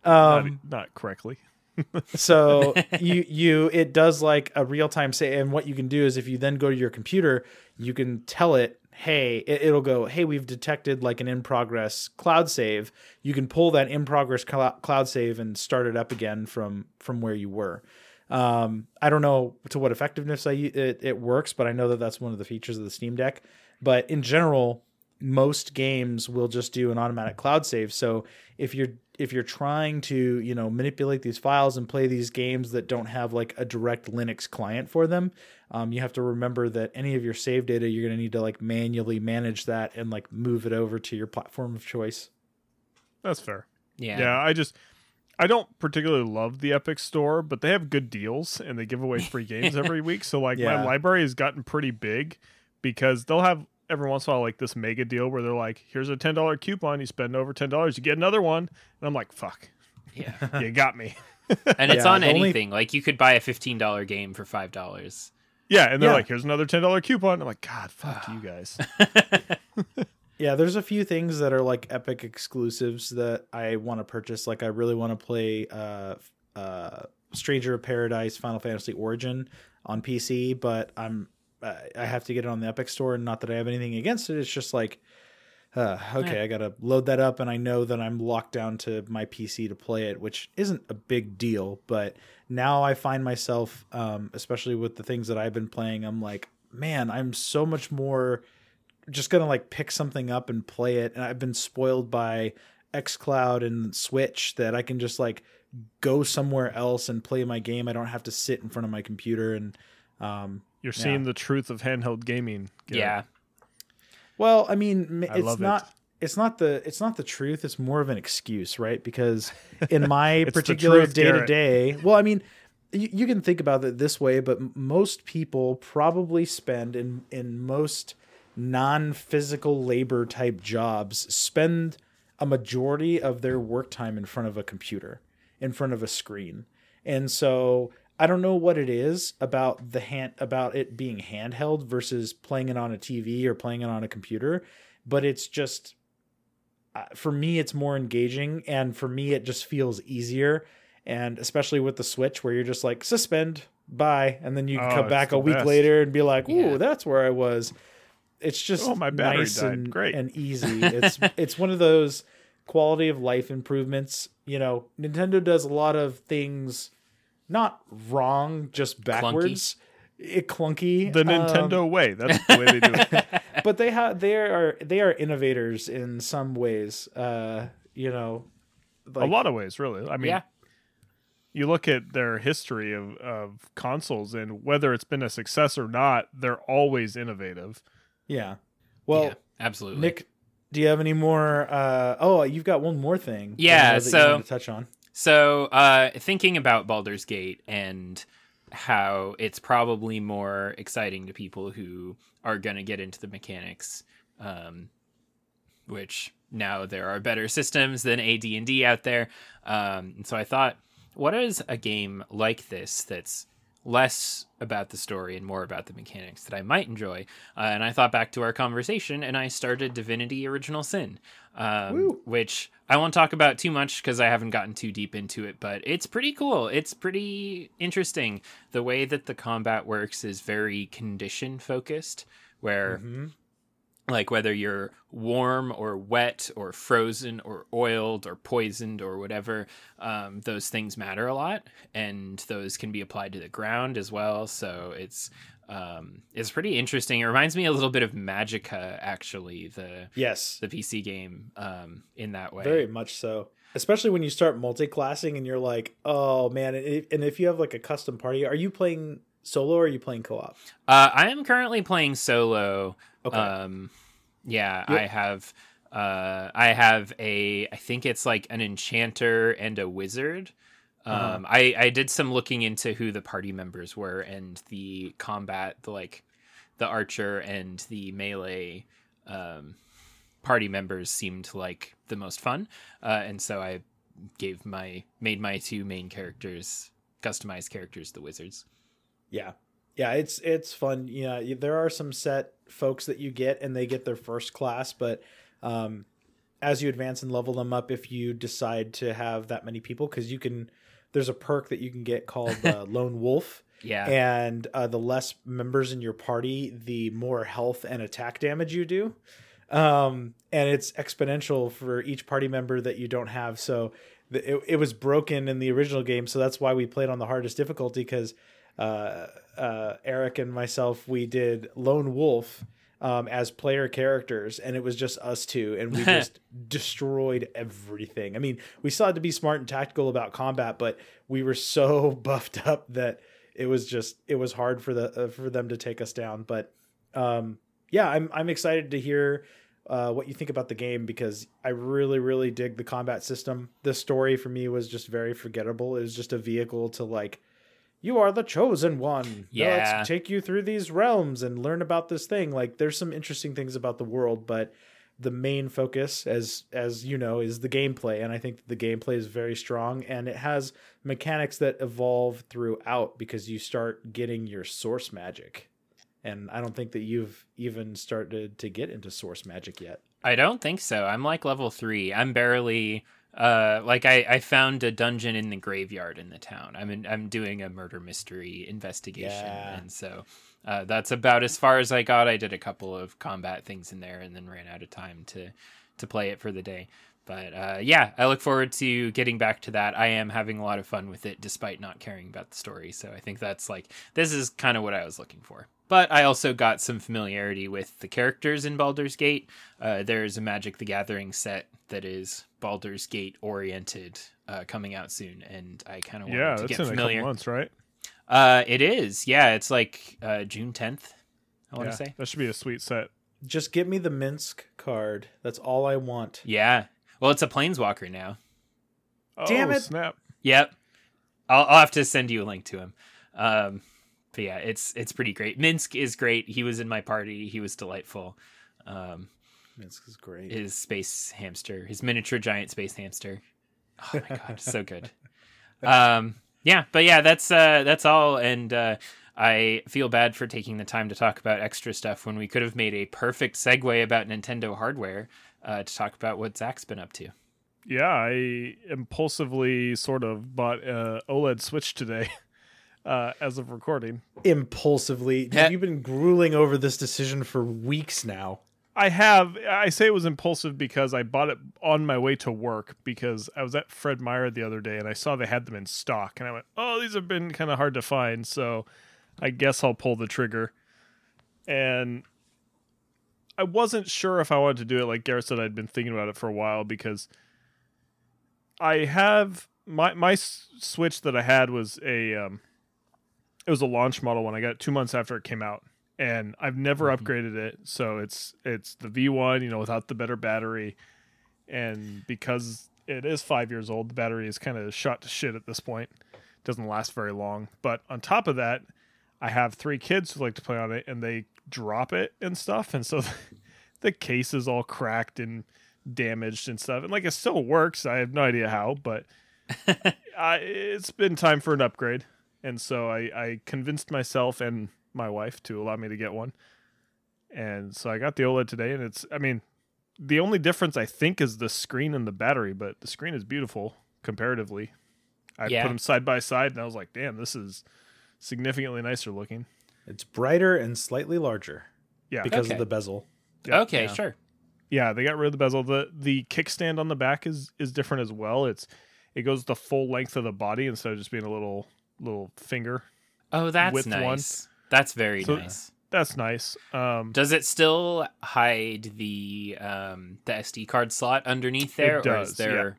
not, Um, not correctly. [LAUGHS] so you you it does like a real time say, and what you can do is if you then go to your computer, you can tell it, hey, it, it'll go, hey, we've detected like an in progress cloud save. You can pull that in progress clou- cloud save and start it up again from from where you were. Um, I don't know to what effectiveness I, it, it works, but I know that that's one of the features of the Steam Deck. But in general, most games will just do an automatic cloud save. So if you're if you're trying to you know manipulate these files and play these games that don't have like a direct Linux client for them, um, you have to remember that any of your save data you're going to need to like manually manage that and like move it over to your platform of choice. That's fair. yeah Yeah, I just I don't particularly love the Epic Store, but they have good deals and they give away free games [LAUGHS] every week. So like Yeah. my library has gotten pretty big because they'll have every once in a while like this mega deal where they're like, here's a ten dollar coupon, you spend over ten dollars, you get another one. And I'm like, fuck, yeah [LAUGHS] you got me. [LAUGHS] and it's Yeah, on the only- anything like you could buy a $15 game for $5 Yeah, and they're Yeah. like, here's another ten dollar coupon. I'm like, God, fuck you guys. [LAUGHS] Yeah, there's a few things that are like Epic exclusives that I want to purchase. Like I really want to play uh uh Stranger of Paradise Final Fantasy Origin on PC, but I'm I have to get it on the Epic Store and not that I have anything against it. It's just like uh, okay, Yeah. I got to load that up and I know that I'm locked down to my PC to play it, which isn't a big deal, but now I find myself um especially with the things that I've been playing, I'm like, man, I'm so much more just gonna like pick something up and play it and i've been spoiled by xcloud and switch that i can just like go somewhere else and play my game i don't have to sit in front of my computer and um You're Yeah. seeing the truth of handheld gaming. Garrett. yeah well i mean m- I it's love it. not it's not the it's not the truth it's more of an excuse right because [LAUGHS] in my particular day to day, well i mean you, you can think about it this way but most people probably spend in in most non-physical labor type jobs spend a majority of their work time in front of a computer in front of a screen and so i don't know what it is about the hand about it being handheld versus playing it on a tv or playing it on a computer but it's just uh, for me it's more engaging and for me it just feels easier and especially with the switch where you're just like suspend bye and then you can Oh, come back a week best. later and be like ooh Yeah. that's where i was it's just Oh, my battery nice died. and, Great. and easy [LAUGHS] it's it's one of those quality of life improvements you know nintendo does a lot of things not wrong just backwards it clunky The um, Nintendo way. That's the way they do it. [LAUGHS] [LAUGHS] but they have they are they are innovators in some ways uh you know a lot of ways, really. I mean, yeah you look at their history of, of consoles and whether it's been a success or not, they're always innovative. yeah well yeah, absolutely nick do you have any more uh oh you've got one more thing Yeah, that you so- wanted to touch on So, uh, thinking about Baldur's Gate and how it's probably more exciting to people who are going to get into the mechanics, um, which now there are better systems than AD&D out there. Um, so I thought, what is a game like this that's less about the story and more about the mechanics that I might enjoy. Uh, and I thought back to our conversation and I started Divinity Original Sin, um, which I won't talk about too much because I haven't gotten too deep into it, but it's pretty cool. It's pretty interesting. The way that the combat works is very condition focused, where Mm-hmm. Like whether you're warm or wet or frozen or oiled or poisoned or whatever um, those things matter a lot and those can be applied to the ground as well. So it's um, it's pretty interesting. It reminds me a little bit of Magicka actually the Yes, the pc game um, in that way. Very much so. Especially when you start multi-classing and you're like, oh man, and if, and if you have like a custom party, are you playing solo or are you playing co-op? uh, i am currently playing solo Okay. Um, yeah, Yep. I have. Uh, I have a. I think it's like an enchanter and a wizard. Um, Uh-huh. I I did some looking into who the party members were and the combat, the like, the archer and the melee. Um, party members seemed like the most fun, uh, and so I gave my made my two main characters customized characters the wizards. Yeah. Yeah, it's it's fun. Yeah, you- there are some set folks that you get and they get their first class, but um as you advance and level them up if you decide to have that many people cuz you can there's a perk that you can get called uh, [LAUGHS] lone wolf Yeah, and uh, the less members in your party the more health and attack damage you do um and it's exponential for each party member that you don't have so the, it, it was broken in the original game so that's why we played on the hardest difficulty because uh, uh, eric and myself we did lone wolf um, as player characters and it was just us two and we [LAUGHS] just destroyed everything i mean we still had to be smart and tactical about combat but we were so [LAUGHS] buffed up that it was just it was hard for the uh, for them to take us down but um yeah i'm i'm excited to hear uh, what you think about the game because I really, really dig the combat system. The story for me was just very forgettable. It was just a vehicle to like, you are the chosen one. Now Yeah. Let's take you through these realms and learn about this thing. Like, there's some interesting things about the world, but the main focus, as as you know, is the gameplay, and I think the gameplay is very strong, and it has mechanics that evolve throughout because you start getting your source magic and I don't think that you've even started to get into source magic yet. I don't think so. I'm like level three. I'm barely uh like I I found a dungeon in the graveyard in the town. I'm in, I'm doing a murder mystery investigation, Yeah. and so uh, that's about as far as I got. I did a couple of combat things in there, and then ran out of time to to play it for the day. But uh, yeah, I look forward to getting back to that. I am having a lot of fun with it, despite not caring about the story. So I think that's like this is kind of what I was looking for. But I also got some familiarity with the characters in Baldur's Gate. Uh, there's a Magic the Gathering set that is Baldur's Gate oriented uh, coming out soon, and I kind of wanted Yeah, to that's get in a familiar. couple months, right? Uh, it is, yeah. It's like uh, June 10th. I want yeah, to say, that should be a sweet set. Just give me the Minsk card. That's all I want. yeah. Well, it's a Planeswalker now. Damn oh, it. Snap! Yep. I'll, I'll have to send you a link to him. Um, but yeah, it's it's pretty great. Minsk is great. He was in my party. He was delightful. Um, Minsk is great. his space hamster, his miniature giant space hamster. Oh my god, so good. [LAUGHS] Um, yeah, but yeah, that's uh, that's all. And uh, I feel bad for taking the time to talk about extra stuff when we could have made a perfect segue about Nintendo hardware uh, to talk about what Zach's been up to. Yeah, I impulsively sort of bought a OLED Switch today, [LAUGHS] uh, as of recording. Impulsively. Yeah. You've been grueling over this decision for weeks now. I have. I say it was impulsive because I bought it on my way to work because I was at Fred Meyer the other day and I saw they had them in stock and I went, "Oh, these have been kind of hard to find, so I guess I'll pull the trigger." And I wasn't sure if I wanted to do it. Like Garrett said, I'd been thinking about it for a while because I have my my Switch that I had was a um, it was a launch model when I got it two months after it came out and I've never Mhm. upgraded it. So it's it's the V1, you know, without the better battery, and because it is five years old, the battery is kind of shot to shit at this point. It doesn't last very long. But on top of that, I have three kids who like to play on it, and they drop it and stuff, and so [LAUGHS] the case is all cracked and damaged and stuff. And like it still works. I have no idea how, but [LAUGHS] I, it's been time for an upgrade, and so I, I convinced myself and my wife to allow me to get one. And so I got the OLED today, and it's I mean, the only difference I think is the screen and the battery, but the screen is beautiful comparatively. I Yeah. put them side by side, and I was like, damn, this is significantly nicer looking. It's brighter and slightly larger Yeah, because Okay. of the bezel. Yeah. okay, Yeah. sure. Yeah, they got rid of the bezel. the The kickstand on the back is is different as well. It's it goes the full length of the body instead of just being a little little finger. Oh, that's With one. That's very So- nice. That's nice. Um, Does it still hide the um, the SD card slot underneath there, or does, is there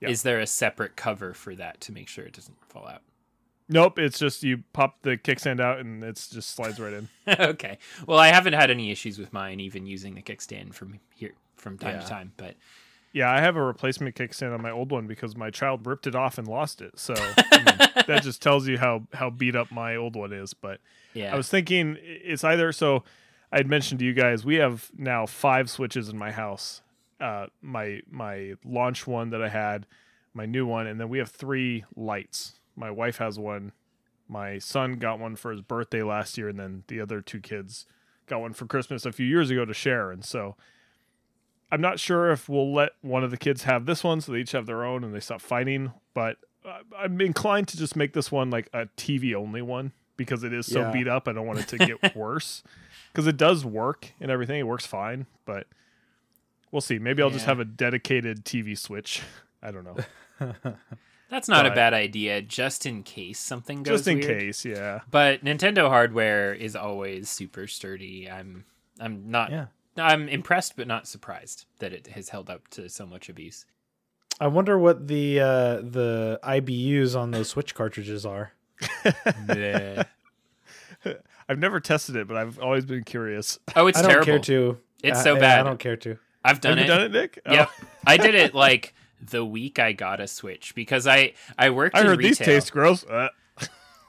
is Yeah. there a separate cover for that to make sure it doesn't fall out? nope, it's just you pop the kickstand out and it just slides right in. [LAUGHS] okay. Well, I haven't had any issues with mine, even using the kickstand from here from time Yeah. to time. But Yeah, I have a replacement kickstand on my old one because my child ripped it off and lost it. So [LAUGHS] I mean, that just tells you how how beat up my old one is. But yeah, I was thinking it's either so I had mentioned to you guys we have now five switches in my house. Uh, my my launch one that I had, my new one, and then we have three lights. My wife has one. My son got one for his birthday last year, and then the other two kids got one for Christmas a few years ago to share. And so I'm not sure if we'll let one of the kids have this one, so they each have their own and they stop fighting. But I'm inclined to just make this one like a TV only one because it is so Yeah. beat up. I don't want it to get [LAUGHS] worse because it does work and everything. It works fine, but we'll see. Maybe I'll just have a dedicated TV switch. I don't know. [LAUGHS] that's not a bad idea, just in case something goes just in weird. case, yeah. But Nintendo hardware is always super sturdy. I'm I'm not Yeah. I'm impressed but not surprised that it has held up to so much abuse. I wonder what the uh, the IBUs on those Switch cartridges are. I've never tested it, but I've always been curious. oh, it's I don't terrible. care to. It's Uh, so yeah, bad. I don't care to. I've done have it. done it, Nick? Oh, Yep. [LAUGHS] I did it like the week I got a Switch because I I worked I in heard retail. these taste gross. Uh,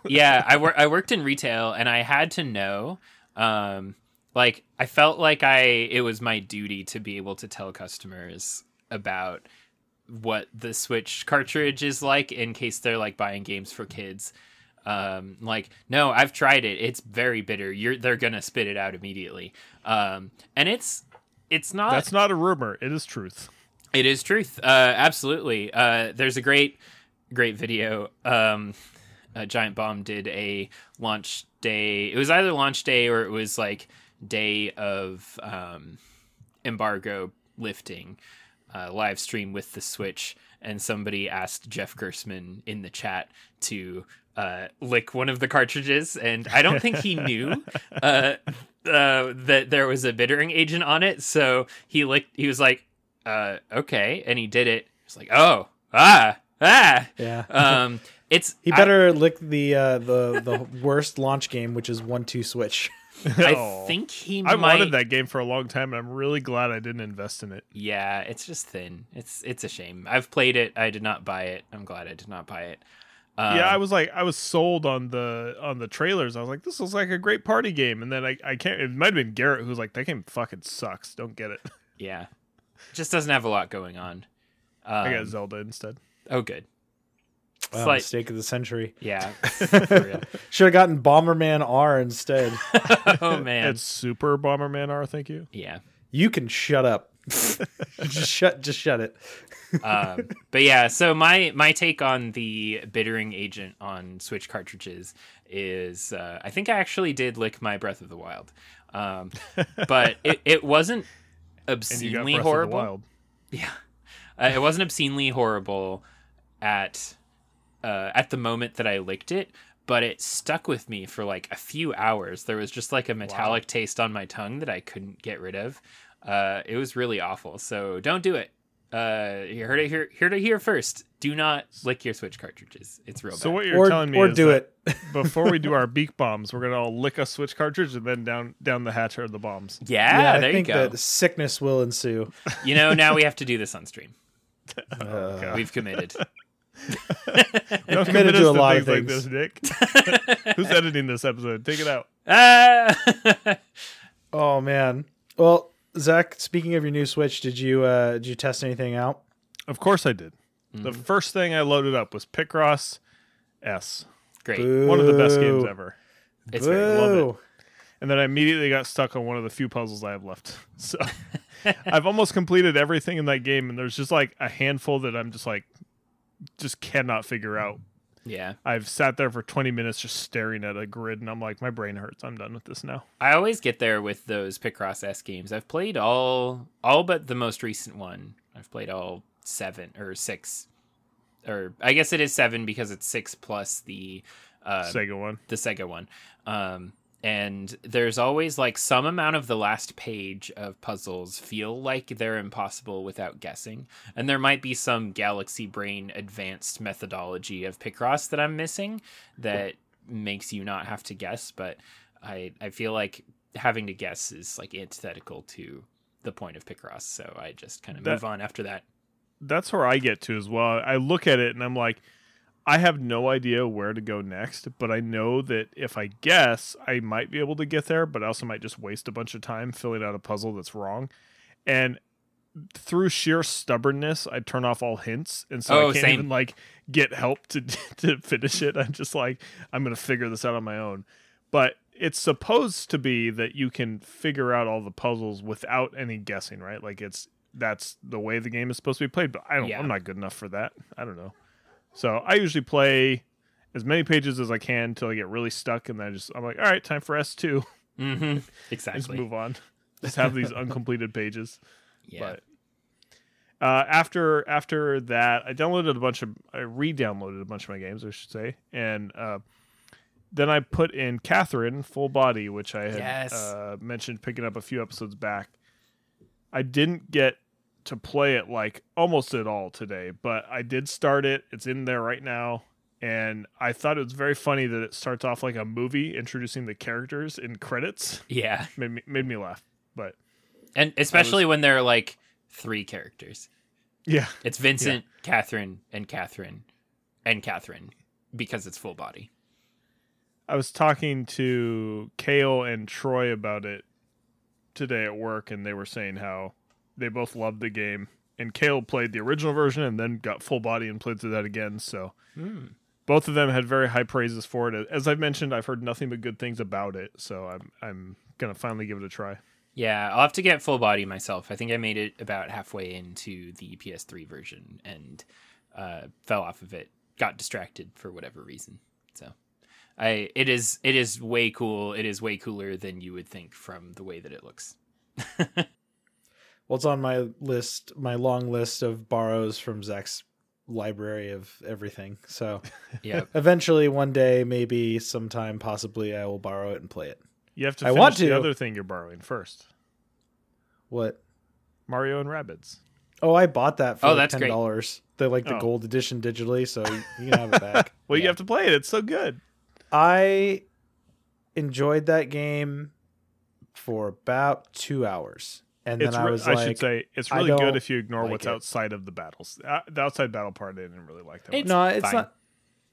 yeah, I wor- I worked in retail and I had to know um like I felt like I it was my duty to be able to tell customers about what the Switch cartridge is like in case they're like buying games for kids. Um like no, I've tried it. It's very bitter. You're they're going to spit it out immediately. Um and it's it's not that's not a rumor. It is truth. it is truth. Uh, absolutely. Uh, there's a great, great video. Um, Giant Bomb did a launch day. It was either launch day or it was like day of um, embargo lifting uh, live stream with the Switch, and somebody asked Jeff Gerstmann in the chat to uh, lick one of the cartridges, and I don't think he knew [LAUGHS] uh, uh, that there was a bittering agent on it, so he licked. He was like, uh, "Okay," and he did it. It's like, "Oh, ah, ah." Yeah. Um, [LAUGHS] it's he I- better lick the uh, the the worst launch game, which is one two Switch. [LAUGHS] I, [LAUGHS] Oh. think he I might. wanted that game for a long time, and I'm really glad I didn't invest in it. Yeah, it's just thin. It's it's a shame. I've played it. I did not buy it. I'm glad I did not buy it. Um, yeah, I was like, I was sold on the on the trailers. I was like, this looks like a great party game, and then I, I can't. It might have been Garrett who's like, that game fucking sucks. Don't get it. [LAUGHS] yeah. Just doesn't have a lot going on. Um, I got Zelda instead. oh, good. Wow, Slight- mistake of the century. Yeah. [LAUGHS] Should have gotten Bomberman R instead. [LAUGHS] oh man. It's Super Bomberman R. Thank you. yeah. you can shut up. [LAUGHS] just shut. Just shut it. um, but yeah, so my my take on the bittering agent on Switch cartridges is uh, I think I actually did lick my Breath of the Wild, um, but it, it wasn't And you got obscenely horrible. of the Wild. Yeah, uh, it wasn't obscenely horrible at uh, at the moment that I licked it, but it stuck with me for like a few hours. There was just like a metallic taste on my tongue that I couldn't get rid of. Uh, it was really awful. So don't do it. Uh, you heard it here. Here to hear first. Do not lick your Switch cartridges. It's real bad. So bad. what you're Or telling me or is do that it. [LAUGHS] before we do our beak bombs, we're gonna all lick a Switch cartridge and then down down the hatch are the bombs. yeah, I there you think go. that sickness will ensue. You know, now we have to do this on stream. [LAUGHS] Uh, We've committed. [LAUGHS] [LAUGHS] Don't committed commit us to a lot of things like this, Nick. [LAUGHS] Who's editing this episode? Take it out. Ah! [LAUGHS] Oh man. Well, Zach, speaking of your new Switch, did you uh did you test anything out? Of course I did. The Mm-hmm. first thing I loaded up was Picross S. Great. One of the best games ever. It's very love it. And then I immediately got stuck on one of the few puzzles I have left. So I've almost completed everything in that game, and there's just like a handful that I'm just like, just cannot figure out. Yeah. I've sat there for 20 minutes just staring at a grid, and I'm like, my brain hurts. I'm done with this now. I always get there with those Picross S games. I've played all all but the most recent one. I've played all seven or six. Or I guess it is seven because it's six plus the uh, Sega one. the Sega one. Um, and there's always like some amount of the last page of puzzles feel like they're impossible without guessing. And there might be some Galaxy Brain advanced methodology of Picross that I'm missing that makes you not have to guess. But I, I feel like having to guess is like antithetical to the point of Picross. So I just kind of move on after that. That's where I get to as well. I look at it and I'm like, I have no idea where to go next, but I know that if I guess, I might be able to get there, but I also might just waste a bunch of time filling out a puzzle that's wrong. And through sheer stubbornness, I turn off all hints, and so Oh, I can't same. even like get help to [LAUGHS] to finish it. I'm just like, I'm gonna figure this out on my own. But it's supposed to be that you can figure out all the puzzles without any guessing, right? Like it's that's the way the game is supposed to be played. But I don't. Yeah. I'm not good enough for that. I don't know. So I usually play as many pages as I can until I get really stuck, and then I just I'm like, all right, time for S two. [LAUGHS] Mm-hmm. Exactly. just move on. [LAUGHS] Just have these uncompleted pages. Yeah. But uh, after after that, I downloaded a bunch of I re-downloaded a bunch of my games, I should say, and uh, then I put in Catherine Full Body, which I had Yes. uh, mentioned picking up a few episodes back. I didn't get to play it like almost at all today, but I did start it. It's in there right now. And I thought it was very funny that it starts off like a movie introducing the characters in credits. yeah. Made me, made me laugh. But And especially when there are like three characters. yeah, It's Vincent, Catherine, and Catherine, and Catherine because it's full body. I was talking to Kale and Troy about it today at work, and they were saying how they both loved the game. And Kale played the original version and then got full body and played through that again. So both of them had very high praises for it. As I've mentioned, I've heard nothing but good things about it. So I'm I'm gonna finally give it a try. Yeah, I'll have to get full body myself. I think I made it about halfway into the PS3 version and uh, fell off of it. Got distracted for whatever reason. So, I it is it is way cool. It is way cooler than you would think from the way that it looks. [LAUGHS] Well, it's on my list, my long list of borrows from Zach's library of everything. So [LAUGHS] Yeah, eventually, one day, maybe sometime, possibly, I will borrow it and play it. You have to I finish want the to. other thing you're borrowing first. What? Mario and Rabbids. Oh, I bought that for Oh, like that's ten great. dollars. The like the Oh. gold edition digitally, so you [LAUGHS] can have it back. Well, you have to play it. It's so good. I enjoyed that game for about two hours, and it's then I re- was I should say it's really good if you ignore like what's it. outside of the battles. Uh, the outside battle part I didn't really like that It's- no, it's fine. not.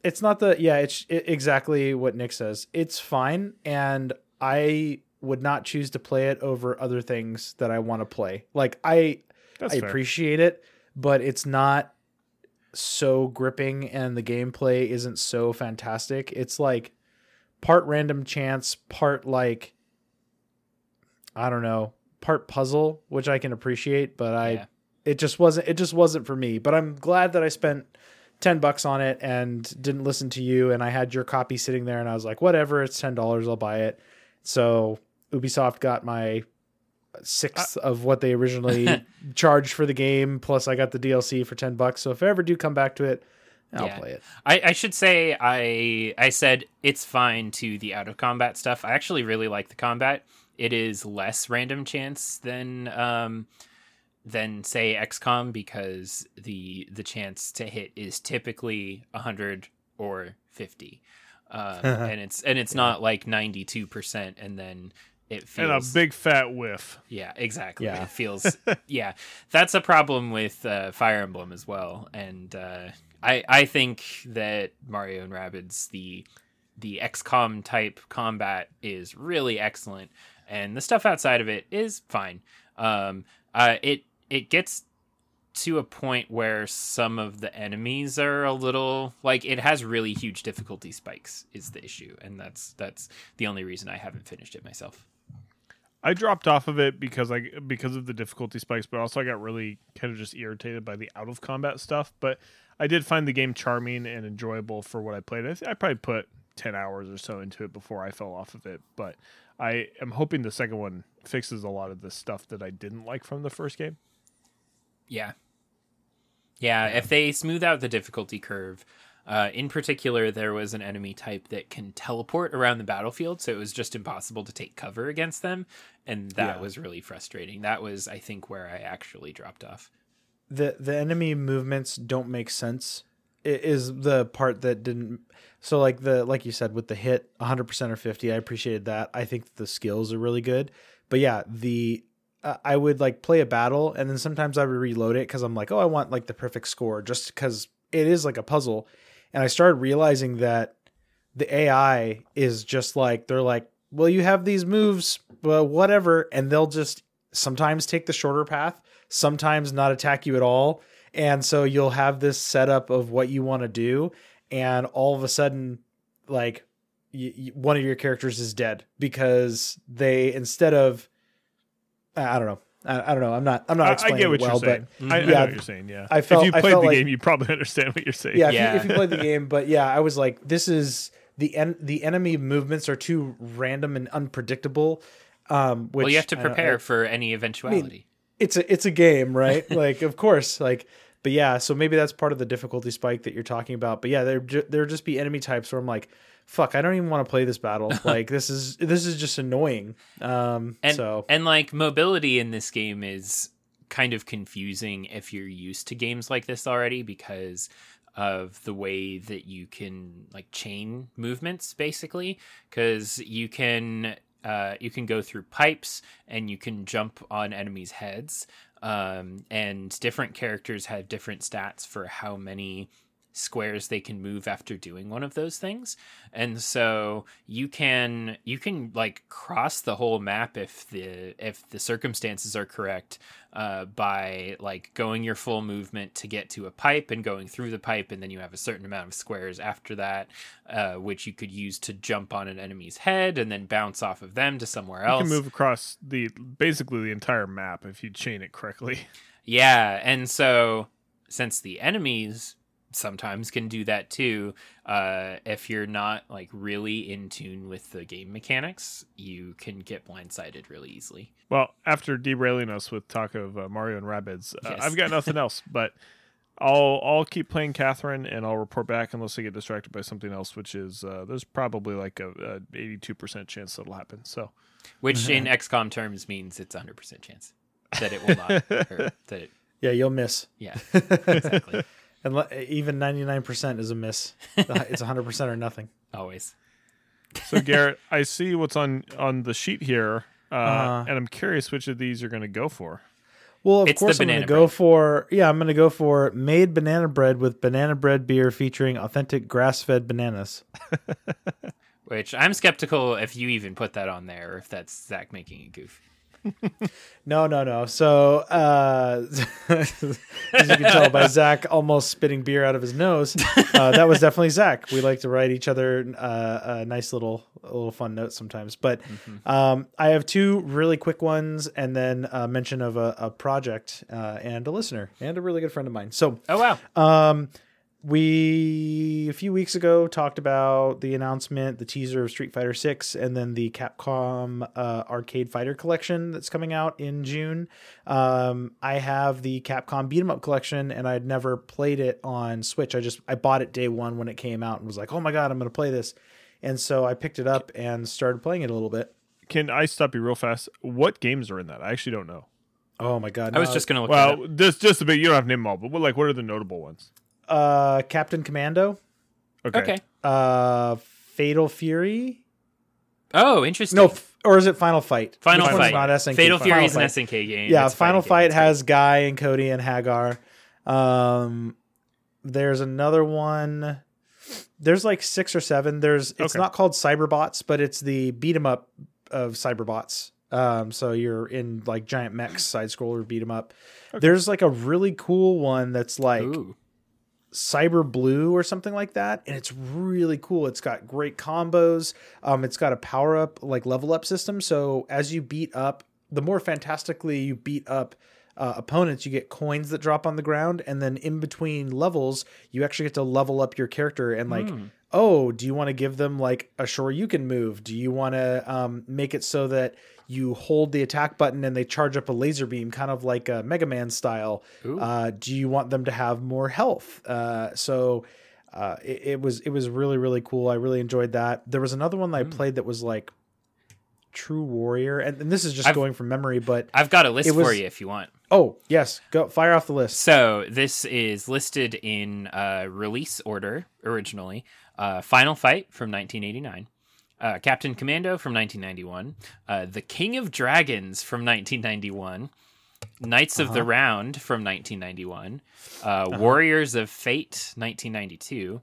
It's not the yeah. It's it, exactly what Nick says. It's fine, and I would not choose to play it over other things that I want to play. Like I, That's I fair. appreciate it, but it's not so gripping, and the gameplay isn't so fantastic. It's like part random chance, part like I don't know, part puzzle, which I can appreciate, but I Yeah. it just wasn't it just wasn't for me. But I'm glad that I spent 10 bucks on it and didn't listen to you and I had your copy sitting there and I was like, whatever, it's $10, I'll buy it. So Ubisoft got my sixth of what they originally [LAUGHS] charged for the game plus I got the DLC for 10 bucks. So if I ever do come back to it, I'll Yeah. play it. I, I should say I I said it's fine to the out of combat stuff. I actually really like the combat. It is less random chance than um than say XCOM because the the chance to hit is typically hundred or fifty, um, [LAUGHS] and it's and it's not like ninety two percent and then it feels and a big fat whiff. yeah exactly. Yeah. it feels [LAUGHS] yeah. That's a problem with uh, Fire Emblem as well and uh, I I think that Mario and Rabbids the the XCOM type combat is really excellent and the stuff outside of it is fine um uh it it gets to a point where some of the enemies are a little like it has really huge difficulty spikes is the issue and that's that's the only reason I haven't finished it myself. I dropped off of it because I because of the difficulty spikes, but also I got really kind of just irritated by the out of combat stuff. But I did find the game charming and enjoyable for what I played. I, th- I probably put ten hours or so into it before I fell off of it. But I am hoping the second one fixes a lot of the stuff that I didn't like from the first game. Yeah. Yeah, if they smooth out the difficulty curve, uh, in particular, there was an enemy type that can teleport around the battlefield, so it was just impossible to take cover against them, and that Yeah. was really frustrating. That was, I think, where I actually dropped off. the the enemy movements don't make sense it is the part that didn't so like the like you said with the hit 100% or 50 i appreciated that. I think the skills are really good. But yeah the uh, i would like play a battle and then sometimes i would reload it because i'm like oh i want like the perfect score just because it is like a puzzle. And i started realizing that the ai is just like they're like well you have these moves well whatever and they'll just sometimes take the shorter path sometimes not attack you at all and so you'll have this setup of what you want to do and all of a sudden like y- y- one of your characters is dead because they instead of i I don't know i, I don't know i'm not i'm not I, I explaining get what well you're saying. but I, I Yeah, know what you're saying. Yeah, I felt- if you I played felt the like- game, you probably understand what you're saying. yeah, if, You, if you played the [LAUGHS] game but yeah i was like this is the en- the enemy movements are too random and unpredictable um which well, you have to prepare I- for any eventuality. it's a it's a game, right? [LAUGHS] like of course, like but yeah, so maybe that's part of the difficulty spike that you're talking about. But yeah, there ju- there just be enemy types where I'm like, fuck, I don't even want to play this battle. [LAUGHS] like this is this is just annoying. Um and so and like mobility in this game is kind of confusing if you're used to games like this already because of the way that you can like chain movements basically because you can uh, you can go through pipes and you can jump on enemies heads um, and different characters have different stats for how many squares they can move after doing one of those things. And so you can you can like cross the whole map if the if the circumstances are correct uh, by like going your full movement to get to a pipe and going through the pipe and then you have a certain amount of squares after that uh, which you could use to jump on an enemy's head and then bounce off of them to somewhere else. You can move across the basically the entire map if you chain it correctly. Yeah, and so since the enemies sometimes can do that too, uh, if you're not like really in tune with the game mechanics, you can get blindsided really easily. Well, after derailing us with talk of uh, Mario and Rabbids, uh, Yes. I've got [LAUGHS] nothing else. But I'll I'll keep playing Catherine, and I'll report back unless I get distracted by something else, which is uh, there's probably like a eighty two percent chance that'll happen. So Which in [LAUGHS] XCOM terms means it's hundred percent chance that it will not. [LAUGHS] or that it, yeah, you'll miss. yeah, exactly. And le- even 99% is a miss. It's 100% or nothing. [LAUGHS] Always. so Garrett, I see what's on on the sheet here, uh, Uh-huh. and I'm curious which of these you're going to go for. Well, of It's course I'm going to go for yeah, I'm going to go for made banana bread with banana bread beer featuring authentic grass-fed bananas. [LAUGHS] Which I'm skeptical if you even put that on there or if that's Zach making a goof. No, no, no. So, uh, [LAUGHS] as you can tell by Zach almost spitting beer out of his nose, uh, that was definitely Zach. We like to write each other uh, a nice little, a little fun note sometimes. But um, I have two really quick ones, and then a mention of a, a project uh, and a listener and a really good friend of mine. So, Oh wow. um, we a few weeks ago talked about the announcement, the teaser of Street Fighter Six, and then the Capcom uh, Arcade Fighter Collection that's coming out in June. Um, I have the Capcom Beat 'em Up Collection, and I'd never played it on Switch. I just I bought it day one when it came out and was like, oh my god, I'm gonna play this. And so I picked it up and started playing it a little bit. Can I stop you real fast? What games are in that? I actually don't know. Oh my god! I was just gonna look that Well, up. just just a bit. You don't have to name them all, but what, like, what are the notable ones? Uh, Captain Commando, Okay. Okay. uh, Fatal Fury, Oh, interesting. No, f- or is it Final Fight? Final Which one's Fight. Not SNK. Fatal Final Fury is an Fight. SNK game. Yeah, It's Final fighting game. Fight It's great. has Guy and Cody and Haggar. Um, there's another one. There's like six or seven. There's it's Okay. not called Cyberbots, but it's the beat 'em up of Cyberbots. Um, so you're in like giant mechs, side scroller beat 'em up. There's like a really cool one that's like Ooh. Cyber blue or something like that and it's really cool. It's got great combos. Um it's got a power up like level up system. So as you beat up the more fantastically you beat up uh, opponents you get coins that drop on the ground and then in between levels you actually get to level up your character and like Hmm. oh do you want to give them like a sure you can move? Do you want to um, make it so that you hold the attack button and they charge up a laser beam kind of like a mega man style. Uh, do you want them to have more health? Uh, so uh, it, it was it was really really cool. I really enjoyed that. There was another one that i played that was like true warrior and, and this is just I've- going from memory but I've got a list was- for you if you want. oh yes. Go fire off the list. So this is listed in uh, release order originally. Uh, Final Fight from 1989. Uh, Captain Commando from 1991. Uh, the King of Dragons from 1991. Knights of the Round from 1991. Uh, Warriors of Fate 1992.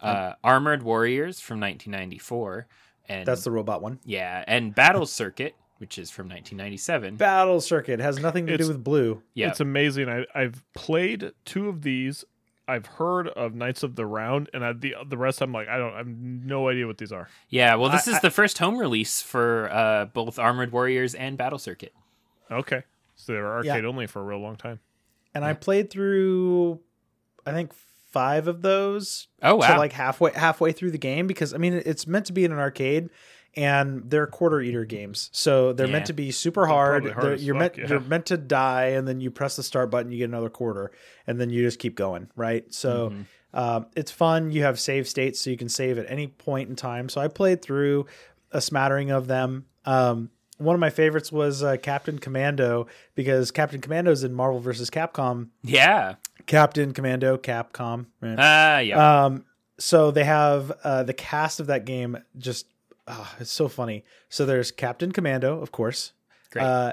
Uh, Armored Warriors from 1994. And that's the robot one yeah, and Battle Circuit, which is from 1997. battle circuit has nothing to It's- do with blue yeah, It's amazing. I, I've played two of these. I've heard of Knights of the Round, and I, the the rest I'm like I don't I have no idea what these are. yeah. Well, this I- is I- the first home release for uh, both Armored Warriors and Battle Circuit. Okay, so they were Yeah. arcade only for a real long time. and I played through, I think five of those. Oh, wow. To like halfway halfway through the game because I mean it's meant to be in an arcade, and they're quarter eater games, so they're Yeah. meant to be super hard. hard you're fuck, meant yeah. you're meant to die, and then you press the start button, you get another quarter, and then you just keep going, right? So. Mm-hmm. Um, it's fun. You have save states, so you can save at any point in time. So I played through a smattering of them. Um, one of my favorites was uh, Captain Commando because Captain Commando is in Marvel vs. Capcom Yeah. Captain Commando, Capcom. Right? Ah, yeah. Um, so they have uh, the cast of that game. Just ah, it's so funny. So there's Captain Commando, of course. Great. Uh,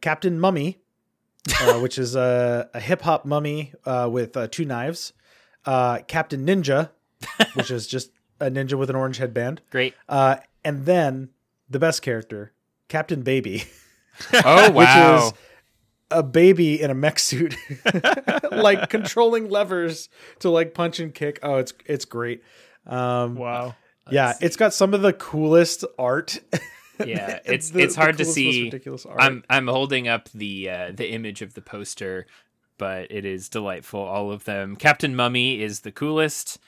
Captain Mummy, uh, [LAUGHS] which is a, a hip hop mummy uh, with uh, two knives. Uh, Captain Ninja, [LAUGHS] which is just a ninja with an orange headband. Great. Uh, and then the best character, Captain Baby. [LAUGHS] Oh, wow. Which is a baby in a mech suit, like controlling levers to like punch and kick. Oh, it's it's great. Um, Wow. Yeah, it's got some of the coolest art. [LAUGHS] yeah. [LAUGHS] It's The- it's hard to see. I'm I'm holding up the uh, the image of the poster, but it is delightful. All of them. Captain Mummy is the coolest.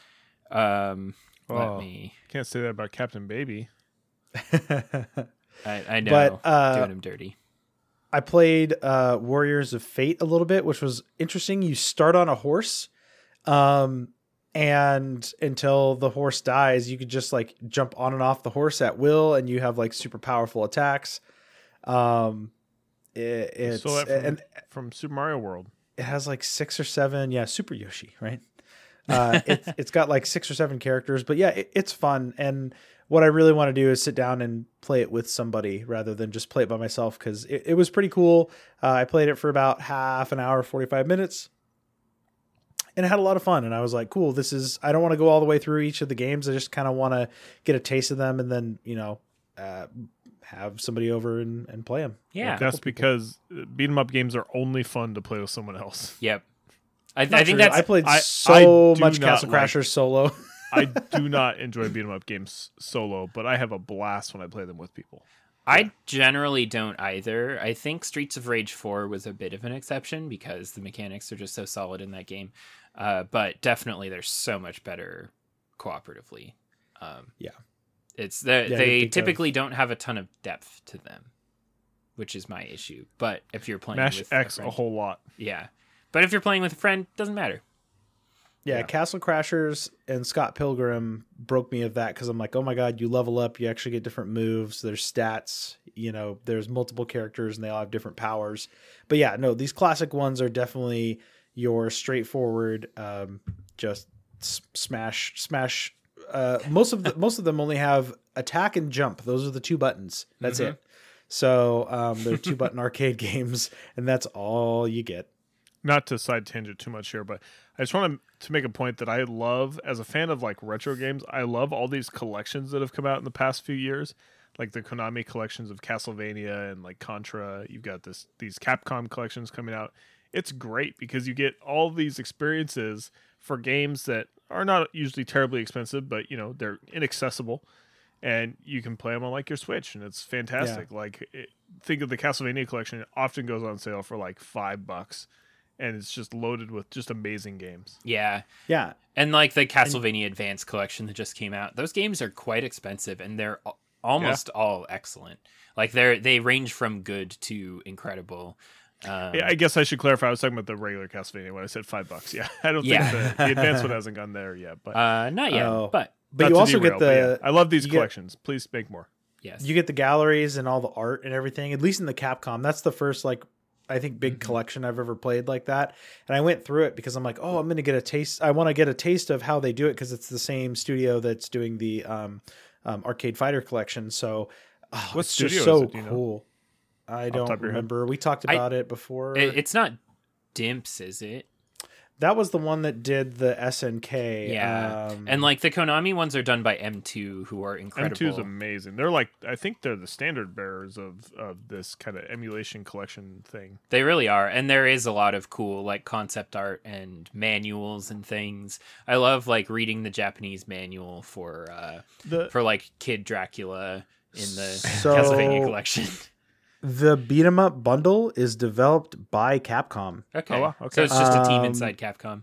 Um, Oh. let me. Can't say that about Captain Baby. [LAUGHS] I, I know. But, uh, doing him dirty. I played uh, Warriors of Fate a little bit, which was interesting. You start on a horse, um, and until the horse dies, you could just like jump on and off the horse at will, and you have like super powerful attacks. Um, it, it's from, and from Super Mario World. it has like six or seven, yeah, Super Yoshi, right? Uh, [LAUGHS] it's it's got like six or seven characters, but yeah, it, it's fun. And what I really want to do is sit down and play it with somebody rather than just play it by myself because it, it was pretty cool. Uh, I played it for about half an hour, forty five minutes, and I had a lot of fun. And I was like, cool, this is. I don't want to go all the way through each of the games. I just kind of want to get a taste of them, and then you know. Uh, have somebody over and, and play them. Yeah. That's because uh, beat 'em up games are only fun to play with someone else. Yep. I, I think that's I played I- so I much not Castle like- Crashers solo. [LAUGHS] I do not enjoy beat 'em up games solo, but I have a blast when I play them with people. I generally don't either. I think Streets of Rage 4 was a bit of an exception because the mechanics are just so solid in that game. Uh, but definitely they're so much better cooperatively. Um, Yeah. It's the, Yeah, they you'd of- typically don't have a ton of depth to them, which is my issue. But if you're playing Mash with X a a friend, whole lot. yeah. But if you're playing with a friend, doesn't matter. Yeah, Yeah. Castle Crashers and Scott Pilgrim broke me of that because I'm like, oh my god, you level up, you actually get different moves. There's stats, you know, there's multiple characters and they all have different powers. But yeah, no, these classic ones are definitely your straightforward, um, just s- smash, smash uh, most of the [LAUGHS] most of them only have attack and jump. Those are the two buttons. That's Mhm. it. So um, they're two button [LAUGHS] arcade games, and that's all you get. not to side tangent too much here, but I just want to, to make a point that I love as a fan of like retro games. I love all these collections that have come out in the past few years, like the Konami collections of Castlevania and like Contra. You've got this these Capcom collections coming out. It's great because you get all these experiences for games that are not usually terribly expensive, but you know they're inaccessible, and you can play them on like your Switch, and it's fantastic. Like it, think of the Castlevania collection; it often goes on sale for like five bucks and it's just loaded with just amazing games. Yeah. Yeah, And like the Castlevania Advance collection that just came out, those games are quite expensive and they're al- almost all excellent. Like they're they range from good to incredible. Um, Yeah, I guess I should clarify. I was talking about the regular Castlevania when I said five bucks. Yeah, [LAUGHS] I don't Yeah. think the, the advanced one hasn't gone there yet. But uh, not yet, Oh. but but you also derail, get the yeah, I love these you get- collections. Please make more. yes, you get the galleries and all the art and everything. At least in the Capcom, that's the first like I think big Mm-hmm. collection I've ever played like that. And I went through it because I'm like, oh, I'm going to get a taste. I want to get a taste of how they do it because it's the same studio that's doing the um, um, Arcade Fighter collection. So oh, What it's just studio is so it, do you know? Cool. I don't of head? remember. We talked I- about it before. It- it's not Dimps, is it? that was the one that did the SNK. Yeah, um, and like the Konami ones are done by M2, who are incredible. M2 is amazing. They're like I think they're the standard bearers of of this kind of emulation collection thing. They really are, and there is a lot of cool like concept art and manuals and things. I love like reading the Japanese manual for uh The for like Kid Dracula in the So- Castlevania collection. [LAUGHS] the beat 'em up bundle is developed by Capcom. Okay. Oh, wow, So okay. it's just a team Um, inside Capcom.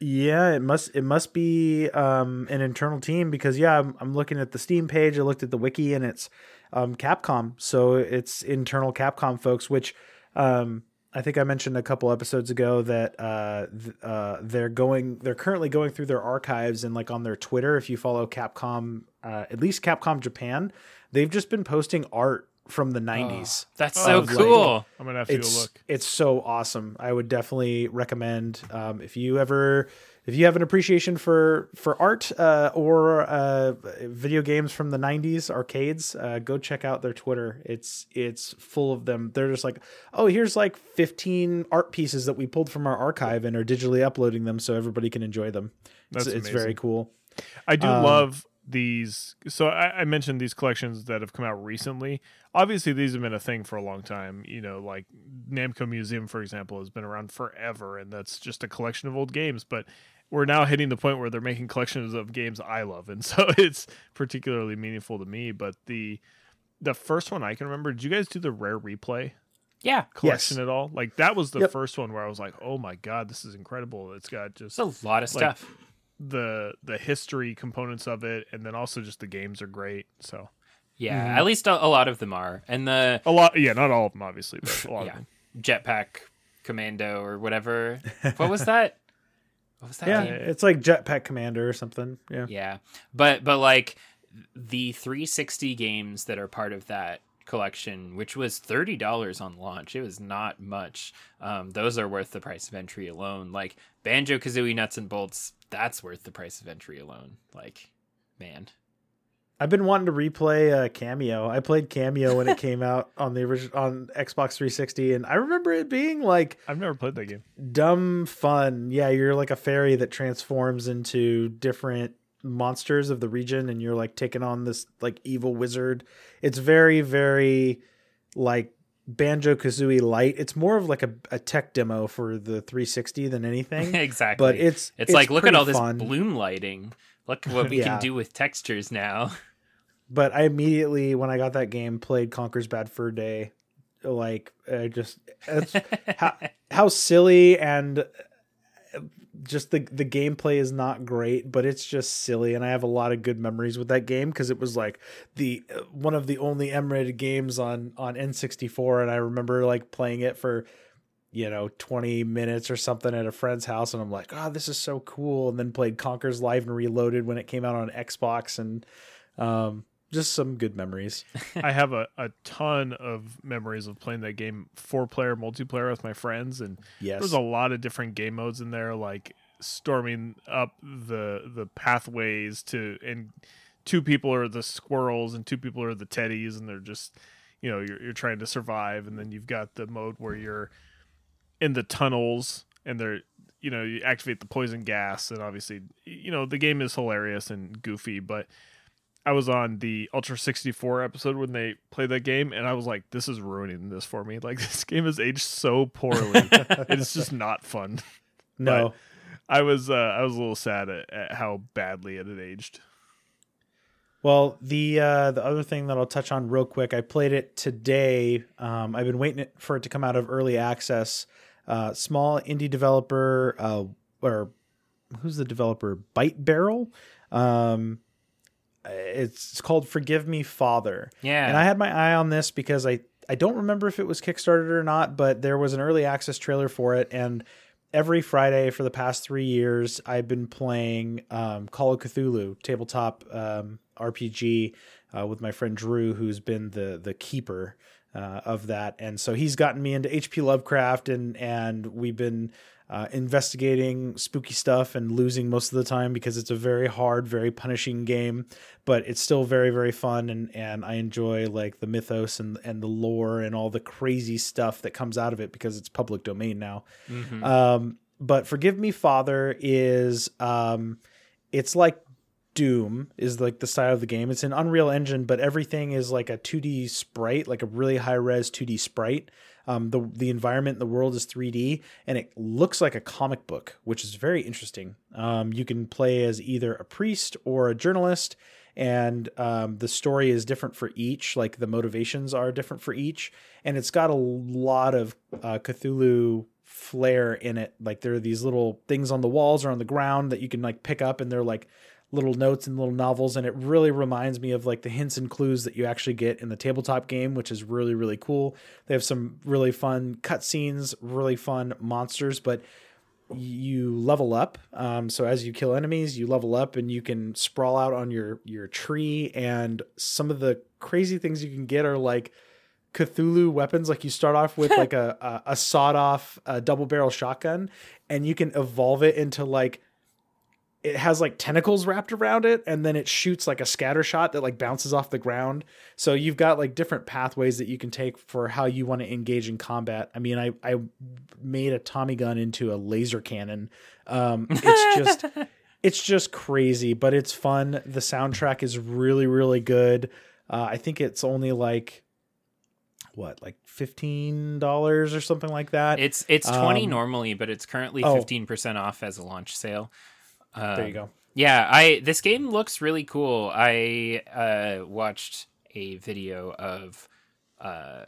Yeah, it must it must be um, an internal team because yeah, I'm, I'm looking at the Steam page. I looked at the wiki and it's um, Capcom, so it's internal Capcom folks. Which um, I think I mentioned a couple episodes ago that uh, th- uh, they're going they're currently going through their archives and like on their Twitter. If you follow Capcom, uh, at least Capcom Japan, they've just been posting art from the 90s. That's Oh, so like- cool. I'm gonna have to go look. it's so awesome. I would definitely recommend um, if you ever if you have an appreciation for for art uh, or uh, video games from the '90s arcades, uh, go check out their Twitter. It's it's full of them. They're just like, oh, here's like 15 art pieces that we pulled from our archive and are digitally uploading them so everybody can enjoy them. It's, That's it's very cool. I do Um, love these. So I, I mentioned these collections that have come out recently. Obviously, these have been a thing for a long time. You know, like Namco Museum, for example, has been around forever, and that's just a collection of old games. But we're now hitting the point where they're making collections of games I love, and [LAUGHS] so it's particularly meaningful to me. But the the first one I can remember, did you guys do the Rare Replay Yeah. collection at all? Like that was the Yep. first one where I was like, oh my god, this is incredible. It's got just It's a lot of Like- stuff. The the history components of it and then also just the games are great so yeah, Mhm. at least a, a lot of them are. And the a lot yeah not all of them obviously but a lot Yeah. of them Jetpack Commando or whatever. what was that? What was that Yeah, game? it's like Jetpack Commander or something. Yeah. Yeah. But but like the 360 games that are part of that collection, which was $30 on launch. It was not much. Um, those are worth the price of entry alone. Like Banjo Kazooie Nuts and Bolts, that's worth the price of entry alone. Like, man. I've been wanting to replay uh, Kameo. I played Kameo when it came out on the original on Xbox 360, and I remember it being like i've never played that game dumb fun. Yeah, you're like a fairy that transforms into different monsters of the region, and you're like taking on this like evil wizard. It's very, very like Banjo Kazooie light. It's more of like a, a tech demo for the 360 than anything. [LAUGHS] exactly. but it's it's, like look at all this fun. bloom lighting. Look what we Yeah. can do with textures now. but I immediately when I got that game played Conker's Bad Fur Day. Like uh, just it's [LAUGHS] how how silly and just the the gameplay is not great, but it's just silly, and I have a lot of good memories with that game because it was like the uh, one of the only M-rated games on on N64, and I remember like playing it for you know 20 minutes or something at a friend's house and i'm like oh this is so cool and then played Conker's live and reloaded when it came out on xbox and um just some good memories. I have a, a ton of memories of playing that game four player multiplayer with my friends and yes. there's a lot of different game modes in there like storming up the the pathways to and two people are the squirrels and two people are the teddies and they're just you know you're you're trying to survive and then you've got the mode where you're in the tunnels and they're you know you activate the poison gas and obviously you know the game is hilarious and goofy but I was on the Ultra 64 episode when they played that game, and I was like, "This is ruining this for me. Like, [LAUGHS] this game has aged so poorly. it's just not fun." [LAUGHS] No. I was uh, I was a little sad at, at how badly it had aged. Well, the uh, the other thing that I'll touch on real quick, I played it today. Um, I've been waiting for it to come out of early access. Uh, small indie developer, uh, or who's the developer? Byte Barrel. Um, it's, called Forgive Me Father. Yeah. And I had my eye on this because I I don't remember if it was Kickstarted or not, but there was an early access trailer for it, and every Friday for the past three years, I've been playing um, Call of Cthulhu tabletop um, RPG uh, with my friend Drew, who's been the the keeper uh, of that, and so he's gotten me into H.P. Lovecraft, and and we've been uh, investigating spooky stuff and losing most of the time because it's a very hard, very punishing game, but it's still very, very fun. And, and I enjoy like the mythos and, and the lore and all the crazy stuff that comes out of it because it's public domain now. Mhm. Um, but Forgive Me Father is, um, it's like Doom is like the style of the game. It's an Unreal Engine, but everything is like a 2D sprite, like a really high res 2D sprite. Um, the the environment, the world is 3D, and it looks like a comic book, which is very interesting. Um, you can play as either a priest or a journalist, and um, the story is different for each. Like the motivations are different for each, and it's got a lot of uh, Cthulhu flair in it. Like there are these little things on the walls or on the ground that you can like pick up, and they're like little notes and little novels and it really reminds me of like the hints and clues that you actually get in the tabletop game which is really really cool they have some really fun cutscenes really fun monsters but you level up um, so as you kill enemies you level up and you can sprawl out on your your tree and some of the crazy things you can get are like Cthulhu weapons. Like you start off with [LAUGHS] like a a, a sawed off uh, double barrel shotgun, and you can evolve it into like it has like tentacles wrapped around it and then it shoots like a scatter shot that like bounces off the ground. So you've got like different pathways that you can take for how you want to engage in combat. I mean i i made a tommy gun into a laser cannon. Um it's just [LAUGHS] it's just crazy but it's fun. The soundtrack is really really good. Uh, i think it's only like what like $15 or something like that? It's it's twenty Um, normally, but it's currently oh. fifteen percent off as a launch sale. Um, there you go Yeah, I this game looks really cool. I uh, watched a video of uh,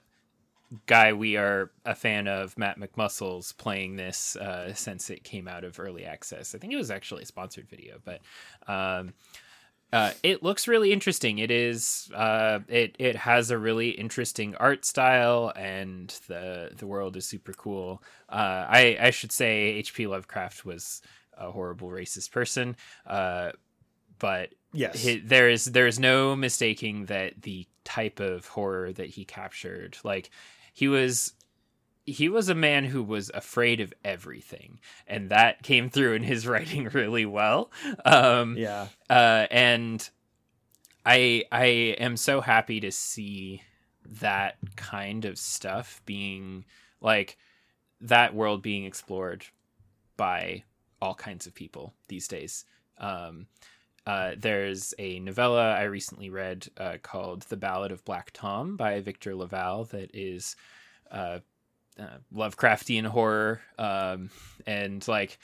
guy we are a fan of, Matt McMuscles, playing this uh, since it came out of early access. I think it was actually a sponsored video, but um, uh, it looks really interesting. It is uh, it it has a really interesting art style, and the the world is super cool. Uh, I I should say H.P. Lovecraft was a horrible racist person, uh, but yes there is there is no mistaking that the type of horror that he captured, like he was he was a man who was afraid of everything, and that came through in his [LAUGHS] writing really well. Um, yeah uh, and I I am so happy to see that kind of stuff being like that world being explored by all kinds of people these days. Um, uh, there's a novella I recently read uh, called "The Ballad of Black Tom" by Victor LaValle that is uh, uh, Lovecraftian horror, um, and like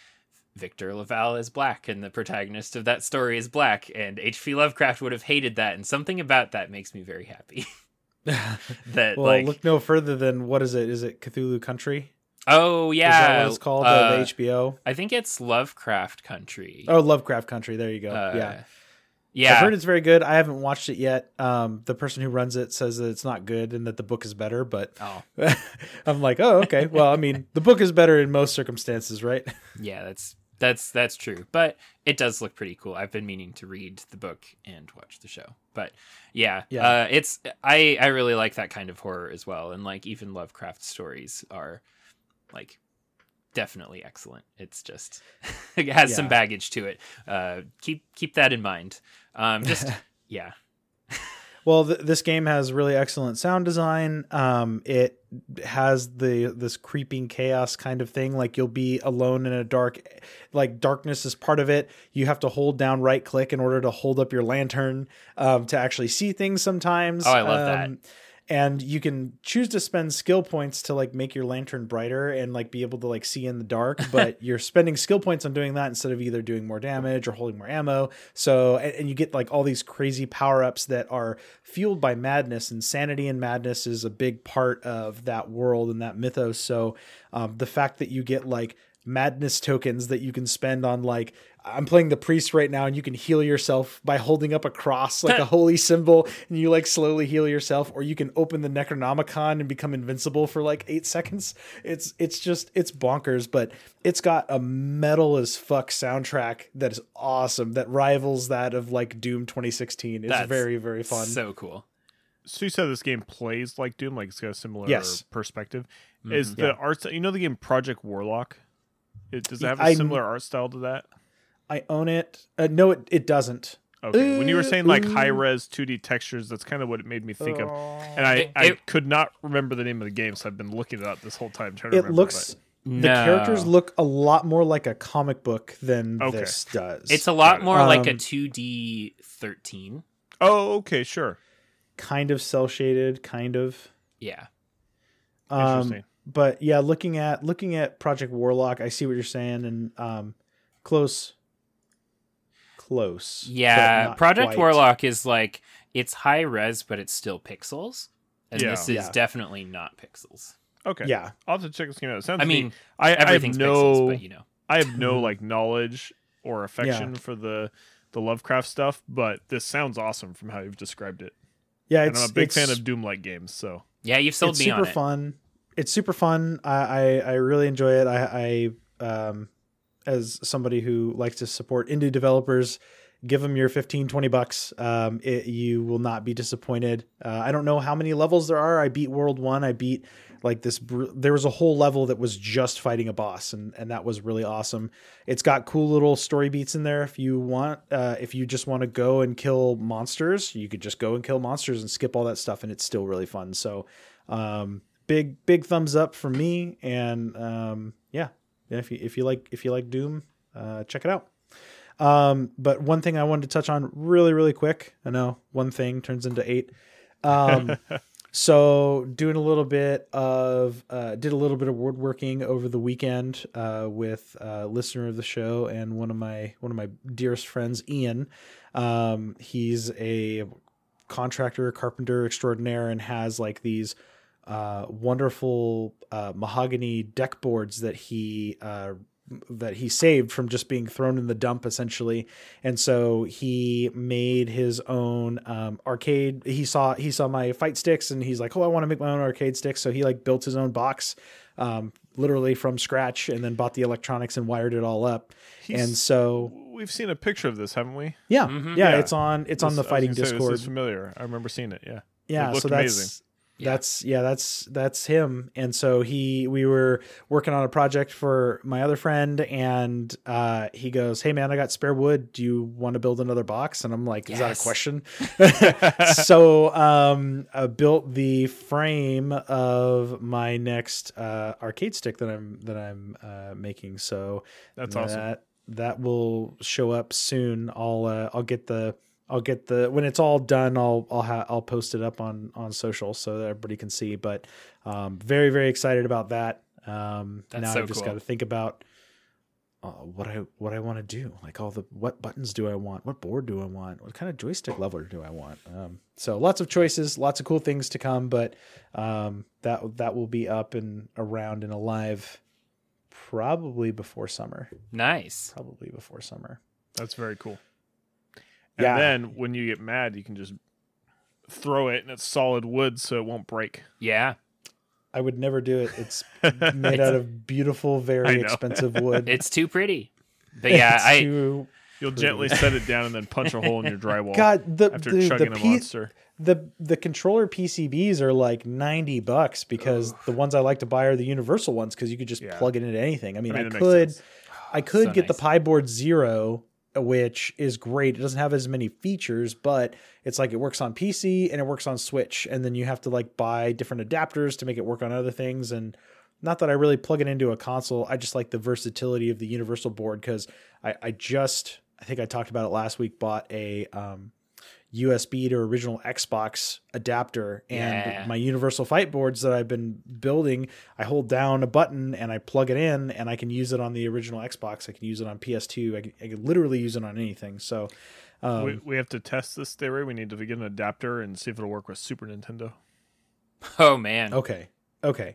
Victor LaValle is black, and the protagonist of that story is black, and H.P. Lovecraft would have hated that, and something about that makes me very happy. [LAUGHS] that well, like, look no further than what is it? Is it Cthulhu Country? Oh yeah, is that what it's called? uh, HBO? I think it's Lovecraft Country. Oh, Lovecraft Country. There you go. Uh, yeah, yeah. I've heard it's very good. I haven't watched it yet. Um, the person who runs it says that it's not good and that the book is better, but oh, [LAUGHS] I'm like, oh, okay. Well, I mean, the book is better in most circumstances, right? [LAUGHS] yeah, that's that's that's true. But it does look pretty cool. I've been meaning to read the book and watch the show. But yeah, Yeah. Uh, it's I I really like that kind of horror as well, and like even Lovecraft stories are like definitely excellent. It's just [LAUGHS] it has some baggage to it. Uh, keep keep that in mind. Um, just [LAUGHS] yeah, Well, th- this game has really excellent sound design. Um, it has the this creeping chaos kind of thing. Like you'll be alone in a dark, like darkness is part of it. You have to hold down right click in order to hold up your lantern um, to actually see things. Sometimes. Oh, I love that. And you can choose to spend skill points to like make your lantern brighter and like be able to like see in the dark, [LAUGHS] but you're spending skill points on doing that instead of either doing more damage or holding more ammo. So and, and you get like all these crazy power ups that are fueled by madness. Insanity and madness is a big part of that world and that mythos. So um, the fact that you get like madness tokens that you can spend on like I'm playing the priest right now and you can heal yourself by holding up a cross like a [LAUGHS] holy symbol and you like slowly heal yourself or you can open the Necronomicon and become invincible for like 8 seconds. It's it's just it's bonkers but it's got a metal as fuck soundtrack that is awesome that rivals that of like Doom 2016. It's That's very very fun. so cool. So you said this game plays like Doom, like it's got a similar Yes. perspective. Mhm. Is the art you know the game Project Warlock? It, does it have a I- similar art style to that? I own it. Uh, no it it doesn't. Okay. when you were saying like high res 2D textures, that's kind of what it made me think of. And I, It- I could not remember the name of the game, so I've been looking it up this whole time trying to it remember. looks the characters look a lot more like a comic book than Okay. this does. It's a lot it. more like a Um, 2D 13. oh, okay, sure. kind of cell shaded, kind of. Yeah. Um, Interesting. but yeah, looking at looking at Project Warlock, I see what you're saying, and um, close, close. Yeah, not Project quite. Warlock is like it's high res, but it's still pixels, and Yeah. this is Yeah. definitely not pixels. Okay. Yeah, I'll have to check this game out. It sounds I neat. mean, I, I have everything's no pixels, but you know, I have no [LAUGHS] like knowledge or affection for the the Lovecraft stuff, but this sounds awesome from how you've described it. yeah. And I'm a big fan of Doom like games, so yeah, you've sold it's me super on it. It's super fun. It's super fun. I, I I really enjoy it. I I um as somebody who likes to support indie developers, give them your 15 20 bucks. Um it, you will not be disappointed. Uh, I don't know how many levels there are. I beat world 1. I beat like this there was a whole level that was just fighting a boss and and that was really awesome. It's got cool little story beats in there if you want uh if you just want to go and kill monsters, you could just go and kill monsters and skip all that stuff and it's still really fun. So um big big thumbs up from me and um yeah if you if you like if you like doom uh check it out. Um but one thing i wanted to touch on really really quick i know one thing turns into eight. Um [LAUGHS] so doing a little bit of uh did a little bit of woodworking over the weekend uh with a listener of the show and one of my one of my dearest friends ian. Um he's a contractor carpenter extraordinaire and has like these uh, wonderful uh, mahogany deck boards that he uh, that he saved from just being thrown in the dump essentially and so he made his own um, arcade he saw he saw my fight sticks and he's like oh i want to make my own arcade sticks so he like built his own box um, literally from scratch and then bought the electronics and wired it all up He's- and so we've seen a picture of this, haven't we? yeah, Mhm. yeah Yeah. it's on it's on the fighting gonna say, discord This is familiar. I remember seeing it. Yeah. yeah looked so that's amazing. Yeah. that's yeah that's that's him. And so he we were working on a project for my other friend and uh he goes hey man i got spare wood. Do you want to build another box? And i'm like is that a question? [LAUGHS] [LAUGHS] So um i built the frame of my next uh arcade stick that i'm that i'm uh making. So That's that, awesome. that will show up soon. I'll uh, i'll get the I'll get the when it's all done. I'll I'll ha- I'll post it up on on social so that everybody can see. But um, very very excited about that. Um, That's now so I've just cool. got to think about uh, what I what I want to do. Like all the what buttons do I want? What board do I want? What kind of joystick level do I want? Um, so lots of choices, lots of cool things to come. But um, that that will be up and around and alive probably before summer. nice. Probably before summer. That's very cool. And Yeah. then when you get mad, you can just throw it and it's solid wood so it won't break. Yeah, I would never do it. It's [LAUGHS] made out of beautiful, very expensive wood. it's too pretty. But yeah, It's I too- You'll gently set it down and then punch a hole in your drywall God, the after the, chugging the, a monster. the the controller PCBs are like 90 bucks because the ones I like to buy are the universal ones because you could just Yeah. plug it into anything. I mean, I, mean, it makes could. I could So get the nice. Pi board Zero, which is great. It doesn't have as many features, but it's like it works on PC and it works on Switch, and then you have to like buy different adapters to make it work on other things. And not that I really plug it into a console, I just like the versatility of the universal board because I, I just I think I talked about it last week. Bought a um, USB to original Xbox adapter and Yeah. my universal fight boards that I've been building, I hold down a button and I plug it in and I can use it on the original Xbox. I can use it on PS2. I can, I can literally use it on anything. So, um, we, we have to test this theory. We need to get an adapter and see if it'll work with Super Nintendo. Oh man. okay. Okay.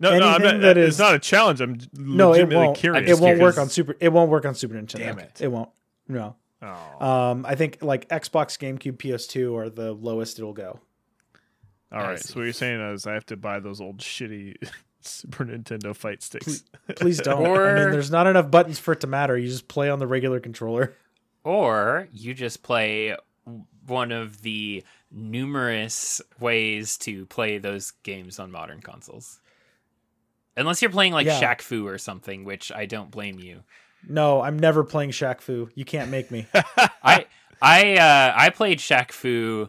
No, no, I'm not, that it's is- not a challenge. I'm No, it legitimately won't. curious. It won't work on Super. It won't work on Super Nintendo. Damn it. It won't. No. Oh, Um, I think like Xbox, GameCube, PS2 are the lowest it'll go. all I right. see. So what you're saying is I have to buy those old shitty [LAUGHS] Super Nintendo fight sticks. Please [LAUGHS] don't. I mean, there's not enough buttons for it to matter. You just play on the regular controller. Or you just play one of the numerous ways to play those games on modern consoles. Unless you're playing like Yeah. Shaq Fu or something, which I don't blame you. No, I'm never playing Shaq Fu. You can't make me. [LAUGHS] I I uh I played Shaq Fu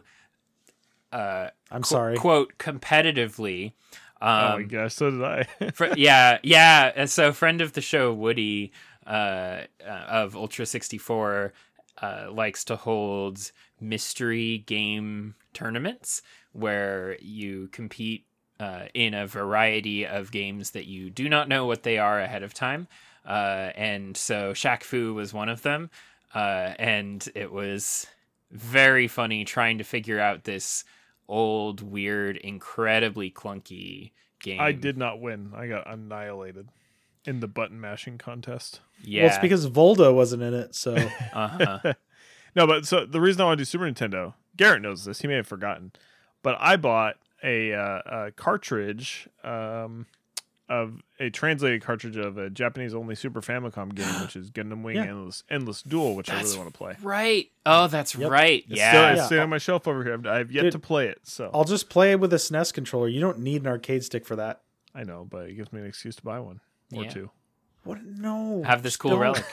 uh I'm qu- sorry. quote competitively. oh my Um gosh, so did I. [LAUGHS] fr- yeah, yeah, and so friend of the show Woody uh, uh of Ultra 64 uh likes to hold mystery game tournaments where you compete uh, in a variety of games that you do not know what they are ahead of time. Uh, and so Shaq Fu was one of them. Uh, and it was very funny trying to figure out this old, weird, incredibly clunky game. I did not win. I got annihilated in the button mashing contest. Yeah. Well, it's because Voldo wasn't in it. So [LAUGHS] uh-huh. No, but so the reason I want to do Super Nintendo, Garrett knows this. He may have forgotten, but I bought a, uh, a cartridge um, of a translated cartridge of a Japanese only Super Famicom game, [GASPS] which is Gundam Wing Yeah. Endless Endless Duel, which I really want to play. right. Oh, that's Yep. right. It's yeah. still, it's Yeah. sitting on my shelf over here. I've, I've yet Dude. to play it, so I'll just play it with a SNES controller. You don't need an arcade stick for that. I know, but it gives me an excuse to buy one or Yeah. two. What? No. Have this cool Don't. relic.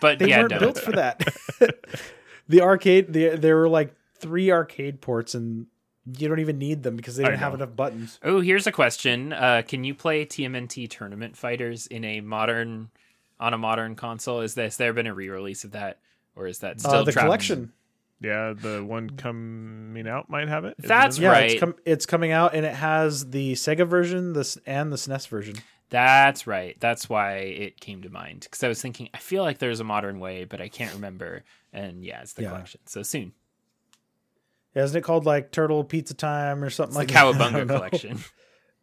But They yeah, weren't don't. built for that. [LAUGHS] [LAUGHS] the arcade, the, there were like three arcade ports, and you don't even need them because they I didn't have enough buttons. Oh, here's a question. Uh, can you play TMNT Tournament Fighters in a modern on a modern console? Is this there been a re-release of that, or is that still Uh, the trapped- collection. Yeah, the one coming out might have it That's in there? Yeah, right. it's, com- it's coming out, and it has the Sega version, this and the SNES version. That's right. That's why it came to mind because I was thinking I feel like there's a modern way, but I can't remember. And yeah, it's the Yeah. collection. So soon, Yeah, isn't it called like Turtle Pizza Time or something it's like the that? [LAUGHS] Cowabunga don't collection. [LAUGHS]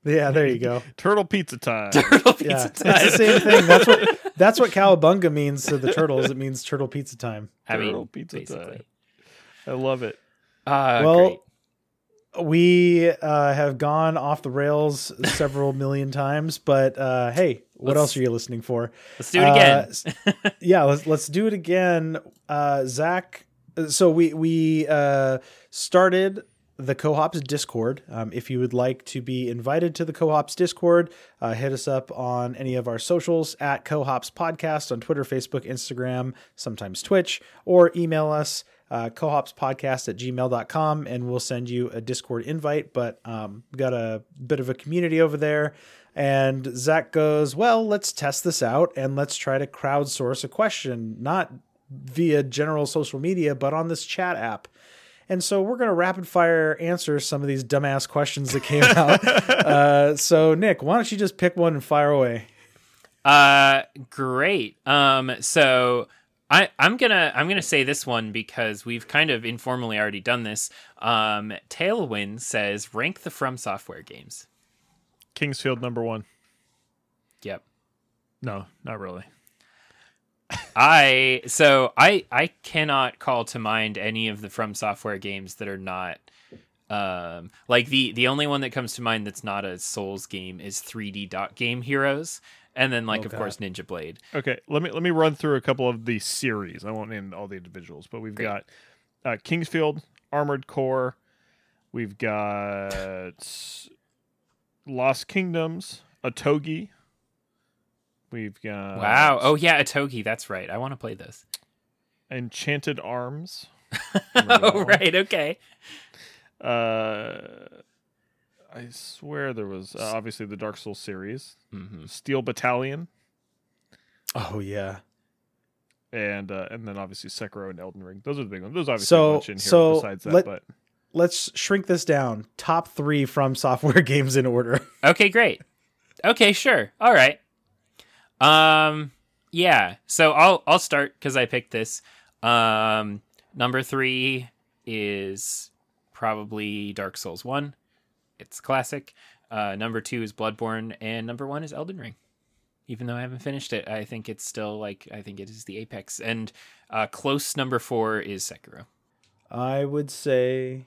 Yeah, there you go. [LAUGHS] Turtle Pizza Time. Turtle Yeah, pizza it's the same thing. That's what that's what Cowabunga means to the turtles. It means turtle pizza time. I mean, Turtle pizza basically. time. I love it. Uh, well, great. we uh, have gone off the rails several million times, but uh, hey, what Let's- else are you listening for? let's do it again. Uh, yeah, let's let's do it again. Uh, Zach, so we we uh, started the Cohops Discord. Um, if you would like to be invited to the Cohops Discord, uh, hit us up on any of our socials at Cohops Podcast on Twitter, Facebook, Instagram, sometimes Twitch, or email us uh, cohopspodcast at gmail.com and we'll send you a Discord invite. But um, we've got a bit of a community over there. And Zach goes, Well, let's test this out and let's try to crowdsource a question, not via general social media, but on this chat app. And so we're going to rapid fire answer some of these dumbass questions that came out. [LAUGHS] uh, so, Nick, why don't you just pick one and fire away? Uh, great. Um, so I I'm gonna I'm gonna say this one because we've kind of informally already done this. Um, Tailwind says rank the From Software games. King's Field number one. Yep. No, not really. I so I I cannot call to mind any of the From Software games that are not um like the the only one that comes to mind that's not a Souls game is 3D Dot Game Heroes and then like of Okay. course Ninja Blade. Okay, let me let me run through a couple of the series. I won't name all the individuals, but we've Great. got uh, King's Field, Armored Core. We've got Lost Kingdoms, Otogi. We've got Wow. Oh yeah, Otogi. That's right. I want to play this. Enchanted Arms. Remember that oh one? right. Okay. Uh, I swear there was uh, obviously the Dark Souls series, hmm Steel Battalion, Oh yeah. and uh, and then obviously Sekiro and Elden Ring. Those are the big ones. There's obviously So- a bunch in here so besides that, let- but Let's shrink this down. Top three from [LAUGHS] software games in order. Okay. Great. Okay. Sure. All right. Um. Yeah. So I'll I'll start because I picked this. Um. Number three is probably Dark Souls One. It's classic. Uh, number two is Bloodborne, and number one is Elden Ring. Even though I haven't finished it, I think it's still like I think it is the apex. And uh, close number four is Sekiro. I would say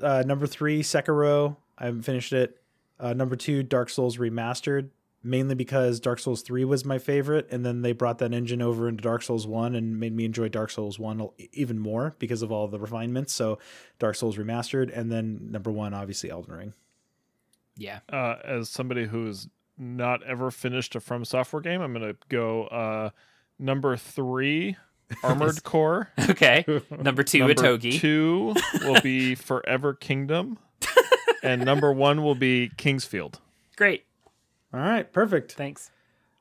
uh, number three, Sekiro. I haven't finished it. Uh, number two, Dark Souls Remastered, mainly because Dark Souls 3 was my favorite. And then they brought that engine over into Dark Souls 1 and made me enjoy Dark Souls 1 e- even more because of all the refinements. So Dark Souls Remastered. And then number one, obviously, Elden Ring. Yeah. uh, as somebody who's not ever finished a From Software game, I'm gonna go uh, number three, [LAUGHS] Armored Core. Okay. [LAUGHS] Number two, number Otogi. Two [LAUGHS] will be Forever Kingdom, and number one will be King's Field. Great. All right, perfect. Thanks.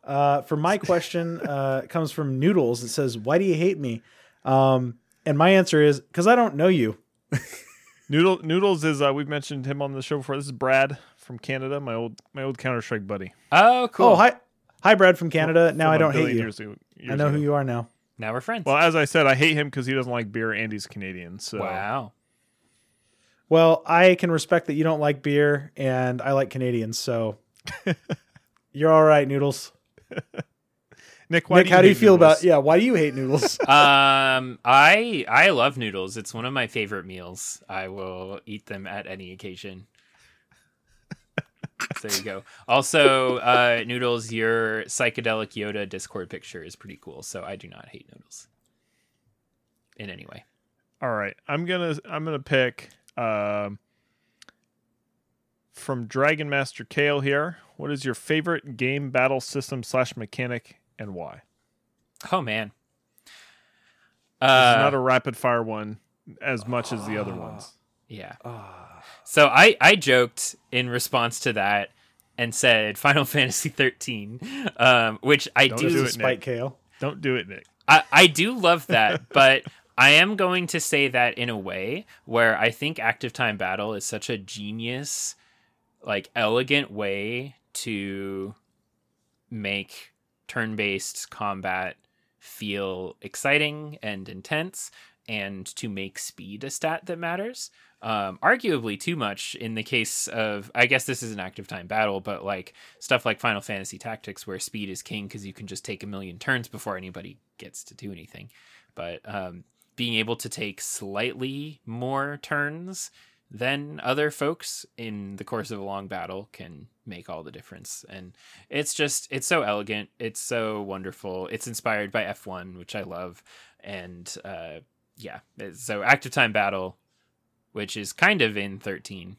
Uh, for my [LAUGHS] question, uh, it comes from Noodles. It says, "Why do you hate me?" Um, and my answer is because I don't know you. [LAUGHS] Noodle Noodles is uh, we've mentioned him on the show before. This is Brad from Canada, my old my old Counter Strike buddy. Oh, cool. Oh, hi, hi, Brad from Canada. Now From I a don't hate you. Years ago, I know ago. who you are now. Now we're friends. Well, as I said, I hate him because he doesn't like beer and he's Canadian. So Wow. Well, I can respect that you don't like beer, and I like Canadians, so [LAUGHS] you're all right, Noodles. [LAUGHS] Nick, why Nick, do how do you feel Noodles? about? Yeah, why do you hate noodles? [LAUGHS] um, I I love noodles. It's one of my favorite meals. I will eat them at any occasion. So there you go. Also, uh, noodles, your psychedelic Yoda Discord picture is pretty cool. So I do not hate noodles in any way. All right, I'm gonna I'm gonna pick um, from Dragon Master Kale here. What is your favorite game battle system slash mechanic and why? Oh man. This Uh, is not a rapid fire one as much as the other ones. yeah. Ah. So I I joked in response to that and said [LAUGHS] Final Fantasy 13, um, which I Don't do do it, Spike Nick. kale. Don't do it, Nick. I, I do love that, [LAUGHS] but I am going to say that in a way where I think active time battle is such a genius, like elegant way to make turn based combat feel exciting and intense and to make speed a stat that matters. Um, arguably too much in the case of, I guess this is an active time battle, but like stuff like Final Fantasy Tactics where speed is king because you can just take a million turns before anybody gets to do anything. But um, being able to take slightly more turns than other folks in the course of a long battle can make all the difference. And it's just, it's so elegant. It's so wonderful. It's inspired by F1, which I love. And uh, yeah, so active time battle, which is kind of in 13,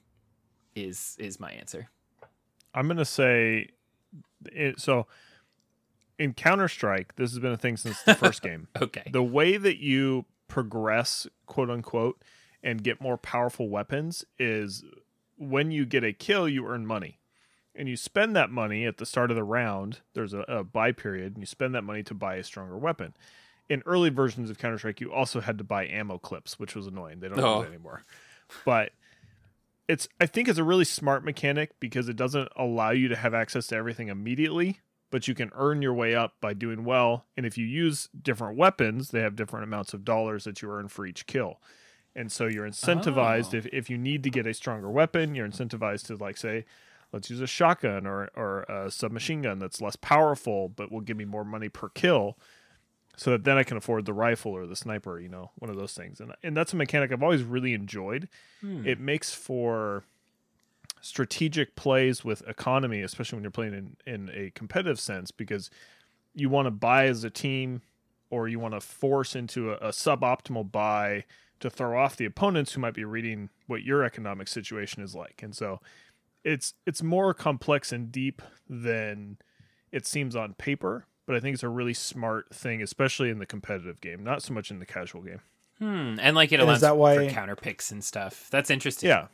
is is my answer. I'm gonna say it, so. In Counter Strike, this has been a thing since the first [LAUGHS] game. Okay. the way that you progress, quote unquote, and get more powerful weapons is when you get a kill, you earn money. And you spend that money at the start of the round. There's a, a buy period, and you spend that money to buy a stronger weapon. In early versions of Counter Strike, you also had to buy ammo clips, which was annoying. They don't Oh. do that anymore. But it's I think it's a really smart mechanic because it doesn't allow you to have access to everything immediately, but you can earn your way up by doing well. And if you use different weapons, they have different amounts of dollars that you earn for each kill. And so you're incentivized Oh. if, if you need to get a stronger weapon, you're incentivized to like say, let's use a shotgun or or a submachine gun that's less powerful but will give me more money per kill. So that then I can afford the rifle or the sniper, you know, one of those things. And and that's a mechanic I've always really enjoyed Hmm. it makes for strategic plays with economy, especially when you're playing in, in a competitive sense, because you want to buy as a team or you want to force into a, a suboptimal buy to throw off the opponents who might be reading what your economic situation is like. And so it's it's more complex and deep than it seems on paper, but I think it's a really smart thing, especially in the competitive game, not so much in the casual game. Hmm. And like it And is that why- for counter picks and stuff. That's interesting. Yeah.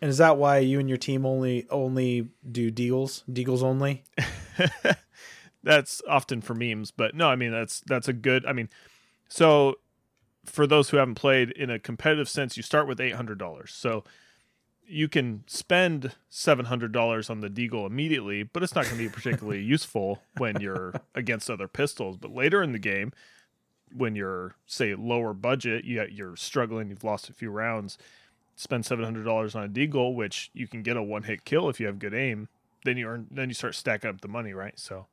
And is that why you and your team only only do deagles? Deagles only? [LAUGHS] that's often for memes, but no, I mean that's that's a good. I mean, so for those who haven't played in a competitive sense, you start with eight hundred dollars. So you can spend seven hundred dollars on the deagle immediately, but it's not going to be particularly [LAUGHS] useful when you're against other pistols. But later in the game, when you're say lower budget, you you're struggling, you've lost a few rounds, spend seven hundred dollars on a deagle, which you can get a one hit kill if you have good aim. Then you earn, then you start stacking up the money, right? So.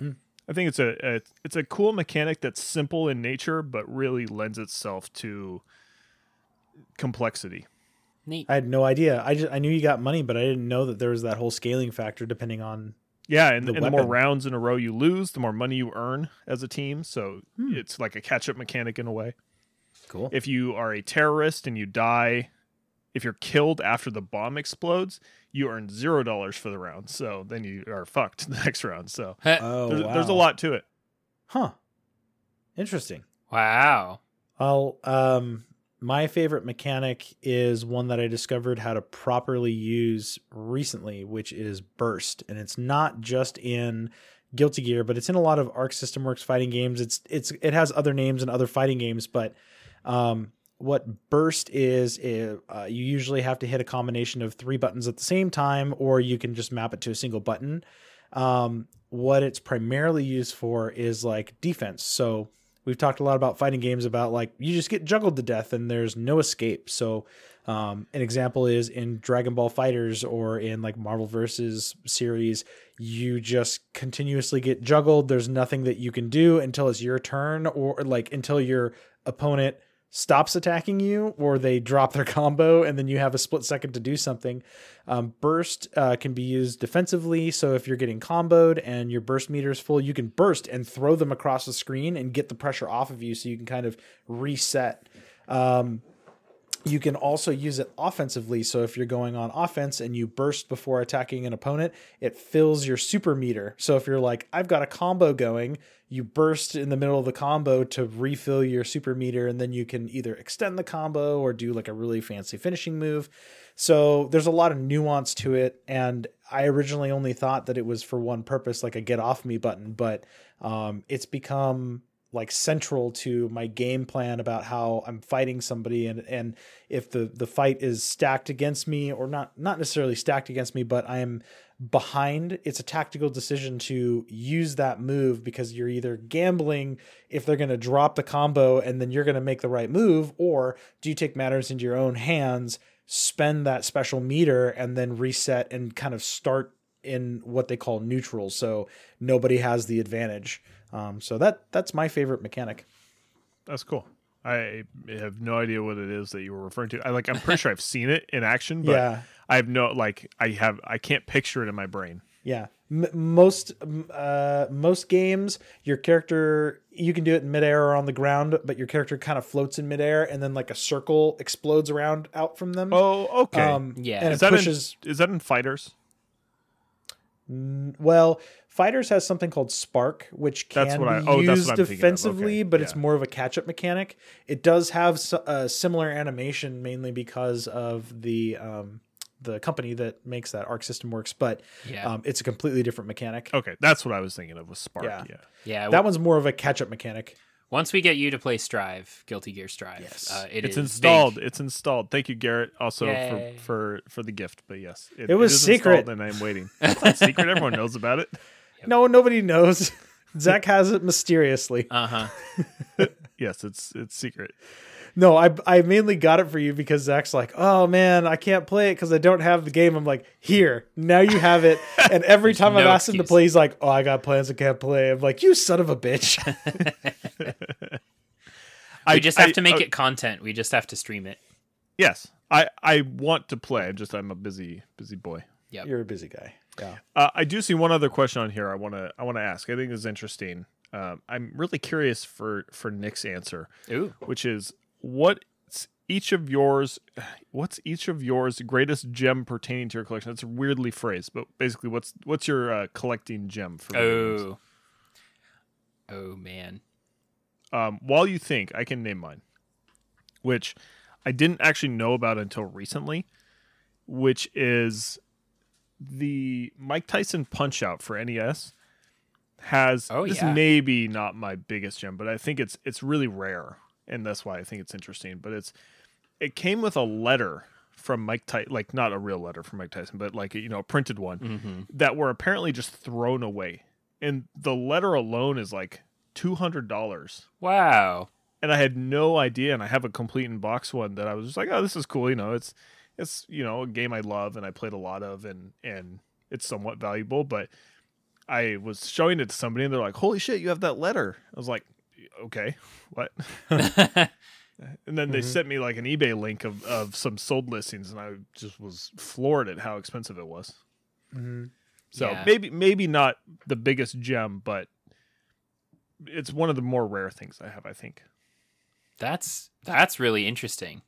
Hmm. I think it's a, a it's a cool mechanic that's simple in nature, but really lends itself to complexity. Neat. I had no idea. I just I knew you got money, but I didn't know that there was that whole scaling factor depending on Yeah, and, The and the more rounds in a row you lose, the more money you earn as a team. So Hmm. it's like a catch up mechanic in a way. cool. If you are a terrorist and you die, if you're killed after the bomb explodes, you earn zero dollars for the round. So then you are fucked [LAUGHS] the next round. So Oh, there's, there's a lot to it. Huh. Interesting. wow. Well, um, my favorite mechanic is one that I discovered how to properly use recently, which is burst, and it's not just in Guilty Gear, but it's in a lot of Arc System Works fighting games. It's it's it has other names in other fighting games, but um, what burst is, uh, you usually have to hit a combination of three buttons at the same time, or you can just map it to a single button. Um, what it's primarily used for is like defense. So we've talked a lot about fighting games about like you just get juggled to death and there's no escape. So um, an example is in Dragon Ball Fighters or in like Marvel versus series, you just continuously get juggled. There's nothing that you can do until it's your turn or like until your opponent stops attacking you or they drop their [LAUGHS] combo and then you have a split second to do something. Um, burst uh, can be used defensively. So if you're getting comboed and your burst meter is full, you can burst and throw them across the screen and get the pressure off of you so you can kind of reset. Um, you can also use it offensively. So if you're going on offense and you burst before attacking an opponent, it fills your super meter. So if you're like, I've got a combo going, you burst in the middle of the combo to refill your super meter, and then you can either extend the combo or do like a really fancy finishing move. So there's a lot of nuance to it. And I originally only thought that it was for one purpose, like a get off me button, but um, it's become like central to my game plan about how I'm fighting somebody and and if the the fight is stacked against me or not not necessarily stacked against me but I am behind it's a tactical decision to use that move because you're either gambling if they're going to drop the combo and then you're going to make the right move or do you take matters into your own hands spend that special meter and then reset and kind of start in what they call neutral so nobody has the advantage um, so that that's my favorite mechanic. That's cool. I have no idea what it is that you were referring to. I like I'm pretty sure I've seen it in action, but yeah, I have no like I have I can't picture it in my brain. yeah. M- most uh, most games, your character you can do it in midair or on the ground, but your character kind of floats in midair, and then like a circle explodes around out from them. Oh, okay. um, Yeah. and is it that pushes. in, is that in fighters? Well, Fighters has something called Spark, which can That's what I- be oh, that's used what I'm thinking of. defensively, Okay, but it's more of a catch-up mechanic. It does have s- a similar animation, mainly because of the um, the company that makes that Arc System Works, but Yeah. um, it's a completely different mechanic. Okay, that's what I was thinking of with Spark. Yeah. Yeah. yeah. That one's more of a catch-up mechanic. Once we get you to play Strive, Guilty Gear Strive, Yes. uh, it it's is installed. big. It's installed. Thank you, Garrett, also Yay. for, for for the gift. But yes, It was is secret. and I'm waiting. It's not secret. Everyone knows about it. [LAUGHS] No, nobody knows. [LAUGHS] Zach has it mysteriously. Uh huh. [LAUGHS] Yes, it's it's secret. No, I I mainly got it for you because Zach's like, oh man, I can't play it because I don't have the game. I'm like, here, now you have it. [LAUGHS] And every There's time I've no asked him to excuse. play, he's like, oh, I got plans, I can't play. I'm like, you son of a bitch. We just have I- to make uh, it content. We just have to stream it. Yes, I I want to play. I'm just I'm a busy busy boy. Yeah, You're a busy guy. Yeah. Uh, I do see one other question on here. I want to I want to ask. I think is interesting. Um, I'm really curious for for Nick's answer, Ooh. which is what's each of yours what's each of yours greatest gem pertaining to your collection? That's weirdly phrased, but basically, what's what's your uh, collecting gem for? games? Oh. Oh man. Um, while you think, I can name mine, which I didn't actually know about until recently, which is the Mike Tyson Punch Out for NES. Has Oh, this yeah. maybe not my biggest gem, but I think it's it's really rare, and that's why I think it's interesting. But it's it came with a letter from Mike Tyson, like not a real letter from Mike Tyson, but like you know a printed one Mm-hmm. that were apparently just thrown away, and the letter alone is like two hundred dollars Wow. and I had no idea. And I have a complete in box one that I was just like, oh, this is cool. You know, it's it's you know a game I love and I played a lot of, and and it's somewhat valuable. But I was showing it to somebody, and they're like, holy shit, you have that letter. I was like, okay, what? [LAUGHS] [LAUGHS] And then they Mhm. sent me like an eBay link of of some sold listings, and I just was floored at how expensive it was. Mm-hmm. So Yeah. maybe maybe not the biggest gem, but it's one of the more rare things I have. I think. That's that's really interesting.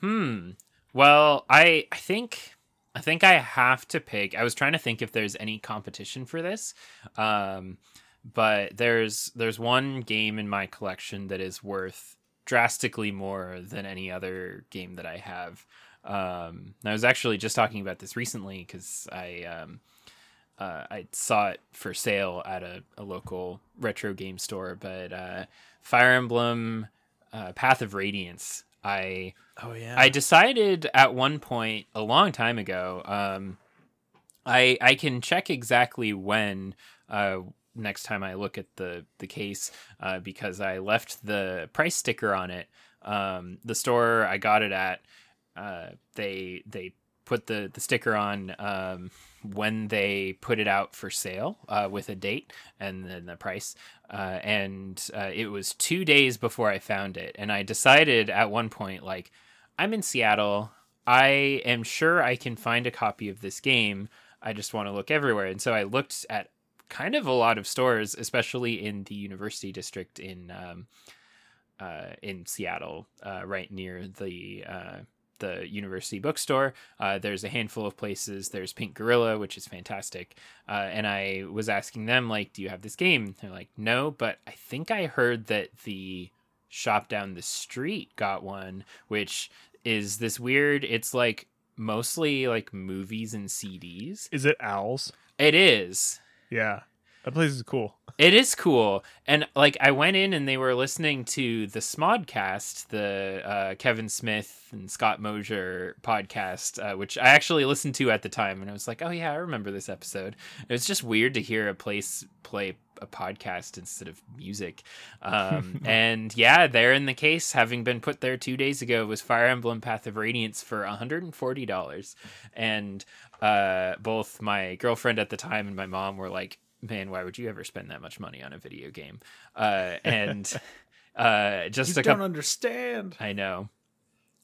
Hmm. Well, I I think I think I have to pick. I was trying to think if there's any competition for this. Um but there's there's one game in my collection that is worth drastically more than any other game that I have. Um I was actually just talking about this recently cuz I um uh, I saw it for sale at a, a local retro game store, but uh, Fire Emblem uh, Path of Radiance. I Oh yeah. I decided at one point a long time ago. Um, I I can check exactly when. Uh, next time I look at the the case, uh, because I left the price sticker on it. Um, the store I got it at, uh, they they put the the sticker on um, when they put it out for sale uh, with a date and then the price. Uh, and uh, it was two days before I found it, and I decided at one point like I'm in Seattle. I am sure I can find a copy of this game. I just want to look everywhere. And so I looked at kind of a lot of stores, especially in the University District in um, uh, in Seattle, uh, right near the uh, the University Bookstore. Uh, there's a handful of places. There's Pink Gorilla, which is fantastic. Uh, and I was asking them, like, "Do you have this game?" They're like, "No," but I think I heard that the shop down the street got one, which is this weird. It's like mostly like movies and CDs. Is it owls? It is. Yeah, that place is cool. It is cool. And like I went in and they were listening to the Smodcast, the uh, Kevin Smith and Scott Mosier podcast, uh, which I actually listened to at the time. And I was like, oh, yeah, I remember this episode. It was just weird to hear a place play a podcast instead of music. Um, [LAUGHS] and yeah, there in the case, having been put there two days ago, was Fire Emblem Path of Radiance for $140. And uh, both my girlfriend at the time and my mom were like, man, why would you ever spend that much money on a video game? Uh, and [LAUGHS] uh, just you a don't couple, understand. I know.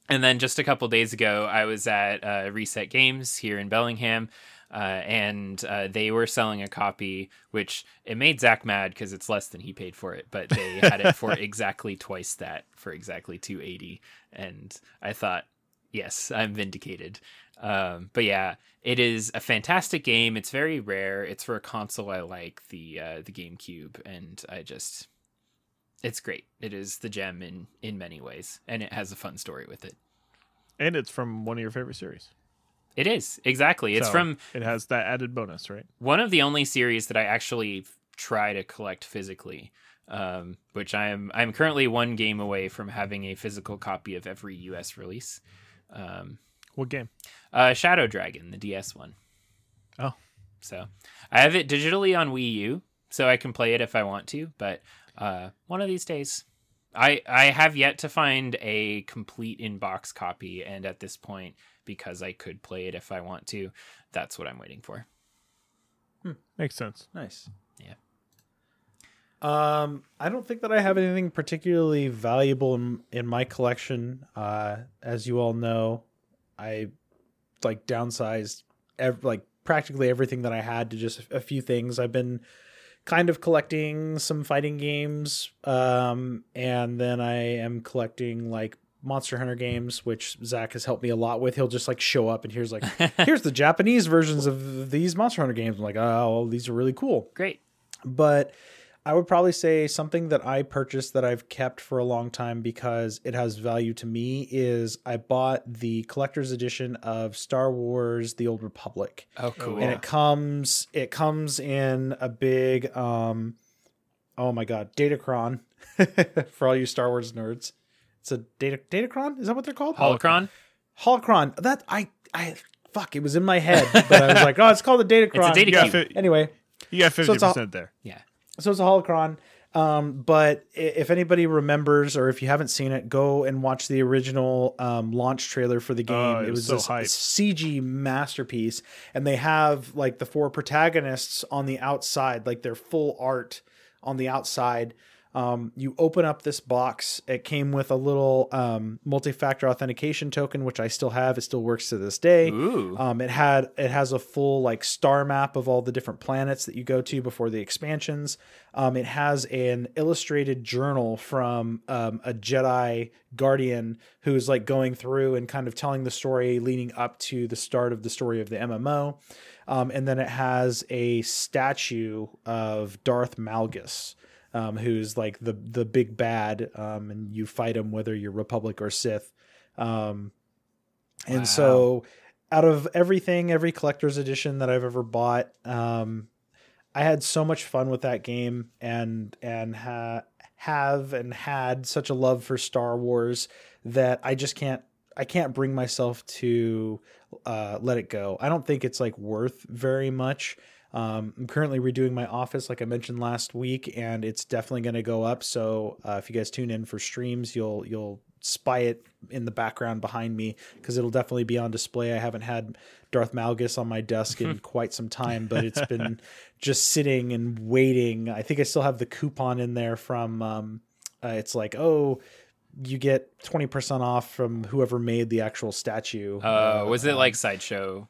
And then just a couple days ago, I was at uh, Reset Games here in Bellingham, uh, and uh, they were selling a copy, which it made Zach mad because it's less than he paid for it, but they had it for [LAUGHS] exactly twice that, for exactly two eighty, and I thought, yes, I'm vindicated. Um, but yeah, it is a fantastic game. It's very rare. It's for a console I like, the uh, the GameCube, and I just it's great. It is the gem in in many ways, and it has a fun story with it. And it's from one of your favorite series. It is exactly. It's So, from It has that added bonus, right? one of the only series that I actually try to collect physically, um, which I am I'm currently one game away from having a physical copy of every U.S. release. Um, What game? uh, Shadow Dragon, the DS one. Oh. so I have it digitally on Wii U, so I can play it if I want to. But uh, one of these days, I I have yet to find a complete in box copy, and at this point, because I could play it if I want to, that's what I'm waiting for. Makes sense. Nice. Yeah. Um, I don't think that I have anything particularly valuable in in my collection. Uh, as you all know, I like downsized ev- like practically everything that I had to just a few things. I've been kind of collecting some fighting games, um, and then I am collecting like Monster Hunter games, which Zach has helped me a lot with. He'll just like show up and here's like, [LAUGHS] here's the Japanese versions of these Monster Hunter games. I'm like, oh, these are really cool. Great. But I would probably say something that I purchased that I've kept for a long time because it has value to me is I bought the collector's edition of Star Wars: The Old Republic. Oh, cool. And it comes it comes in a big um oh my god, Datacron [LAUGHS] for all you Star Wars nerds. It's a data Datacron? Is that what they're called? Holocron. Holocron. That I I fuck, it was in my head, but I was like, "Oh, it's called a Datacron." It's a data You cube. Anyway, you got So fifty it's all- percent there. Yeah. So it's a holocron. Um, but if anybody remembers or if you haven't seen it go and watch the original um, launch trailer for the game. Oh, it it was was so this cg masterpiece and they have like the four protagonists on the outside like their full art on the outside um, you open up this box it came with a little um, multi-factor authentication token which i still have it still works to this day um, it had it has a full like star map of all the different planets that you go to before the expansions. Um, it has an illustrated journal from um, a Jedi Guardian who's like going through and kind of telling the story leading up to the start of the story of the MMO. Um, and then it has a statue of Darth Malgus. Um, who's like the the big bad, um, and you fight him whether you're Republic or Sith. Um, and Wow. so out of everything, every collector's edition that I've ever bought, um, I had so much fun with that game and and ha- have and had such a love for Star Wars that I just can't I can't bring myself to uh, let it go. I don't think it's like worth very much. Um, I'm currently redoing my office, like I mentioned last week, and it's definitely going to go up. So uh, if you guys tune in for streams, you'll you'll spy it in the background behind me because it'll definitely be on display. I haven't had Darth Malgus on my desk in [LAUGHS] quite some time, but it's been [LAUGHS] just sitting and waiting. I think I still have the coupon in there from. Um, uh, it's like oh. You get twenty percent off from whoever made the actual statue. Uh, was it um, like sideshow?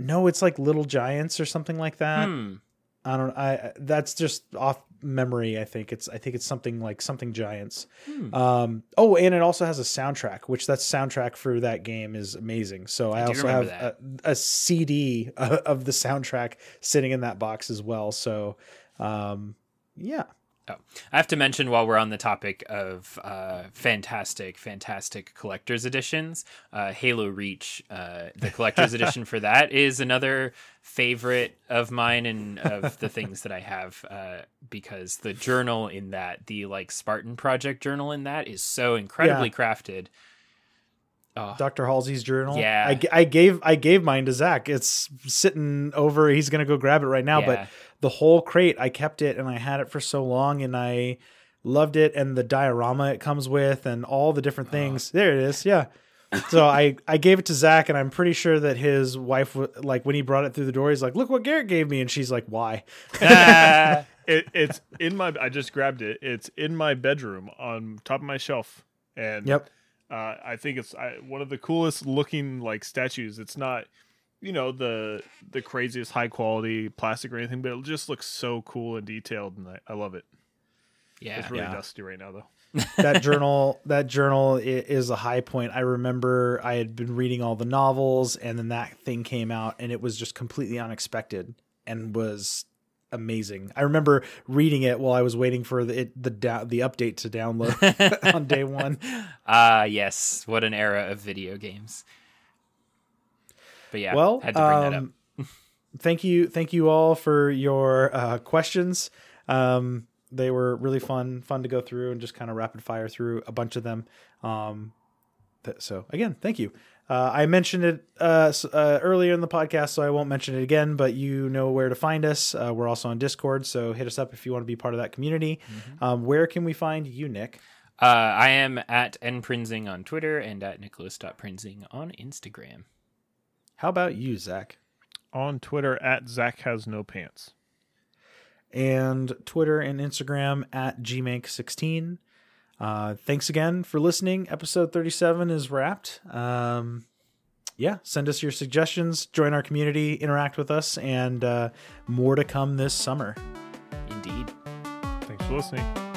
No, it's like Little Giants or something like that. Hmm. I don't. I that's just off memory. I think it's. I think it's something like something Giants. Hmm. Um. Oh, and it also has a soundtrack, which that soundtrack for that game is amazing. So I, I also have a, a CD [LAUGHS] of the soundtrack sitting in that box as well. So, um, yeah. Oh, I have to mention while we're on the topic of uh, fantastic, fantastic collector's editions, uh, Halo Reach, uh, the collector's [LAUGHS] edition for that is another favorite of mine and of the things that I have uh, because the journal in that, the like Spartan Project journal in that, is so incredibly crafted. Oh, Dr. Halsey's journal. Yeah. I gave I gave mine to Zach. It's sitting over. He's gonna go grab it right now. Yeah. But the whole crate, I kept it and I had it for so long, and I loved it. And the diorama it comes with, and all the different things. There it is. Yeah. so [LAUGHS] I I gave it to Zach, and I'm pretty sure that his wife, like when he brought it through the door, he's like, "Look what Garrett gave me," and she's like, "Why?" Ah, [LAUGHS] It, [LAUGHS] it's in my. I just grabbed it. It's in my bedroom on top of my shelf, and Yep. uh, I think it's I, one of the coolest looking like statues. It's not, you know, the the craziest high quality plastic or anything, but it just looks so cool and detailed, and I, I love it. yeah. It's really Yeah. dusty right now, though. [LAUGHS] that journal that journal is a high point i remember i had been reading all the novels and then that thing came out and it was just completely unexpected and was amazing i remember reading it while i was waiting for the it, the da- the update to download [LAUGHS] [LAUGHS] on day one Ah, yes. What an era of video games. But yeah, well had to bring that up. um, thank you thank you all for your uh, questions. Um, they were really fun fun to go through and just kind of rapid fire through a bunch of them. Um, th- so again thank you. Uh, i mentioned it uh, uh, earlier in the podcast so i won't mention it again but you know where to find us. Uh, we're also on discord so hit us up if you want to be part of that community. Um, where can we find you nick? Uh, I am at nprinsing on Twitter and at nicholas.prinsing on Instagram. How about you zach On Twitter at Zach has no pants. and Twitter and Instagram at gmank16. Uh, thanks again for listening. Episode 37 is wrapped. Um, yeah, send us your suggestions, join our community, interact with us, and uh, more to come this summer. Indeed. Thanks for listening.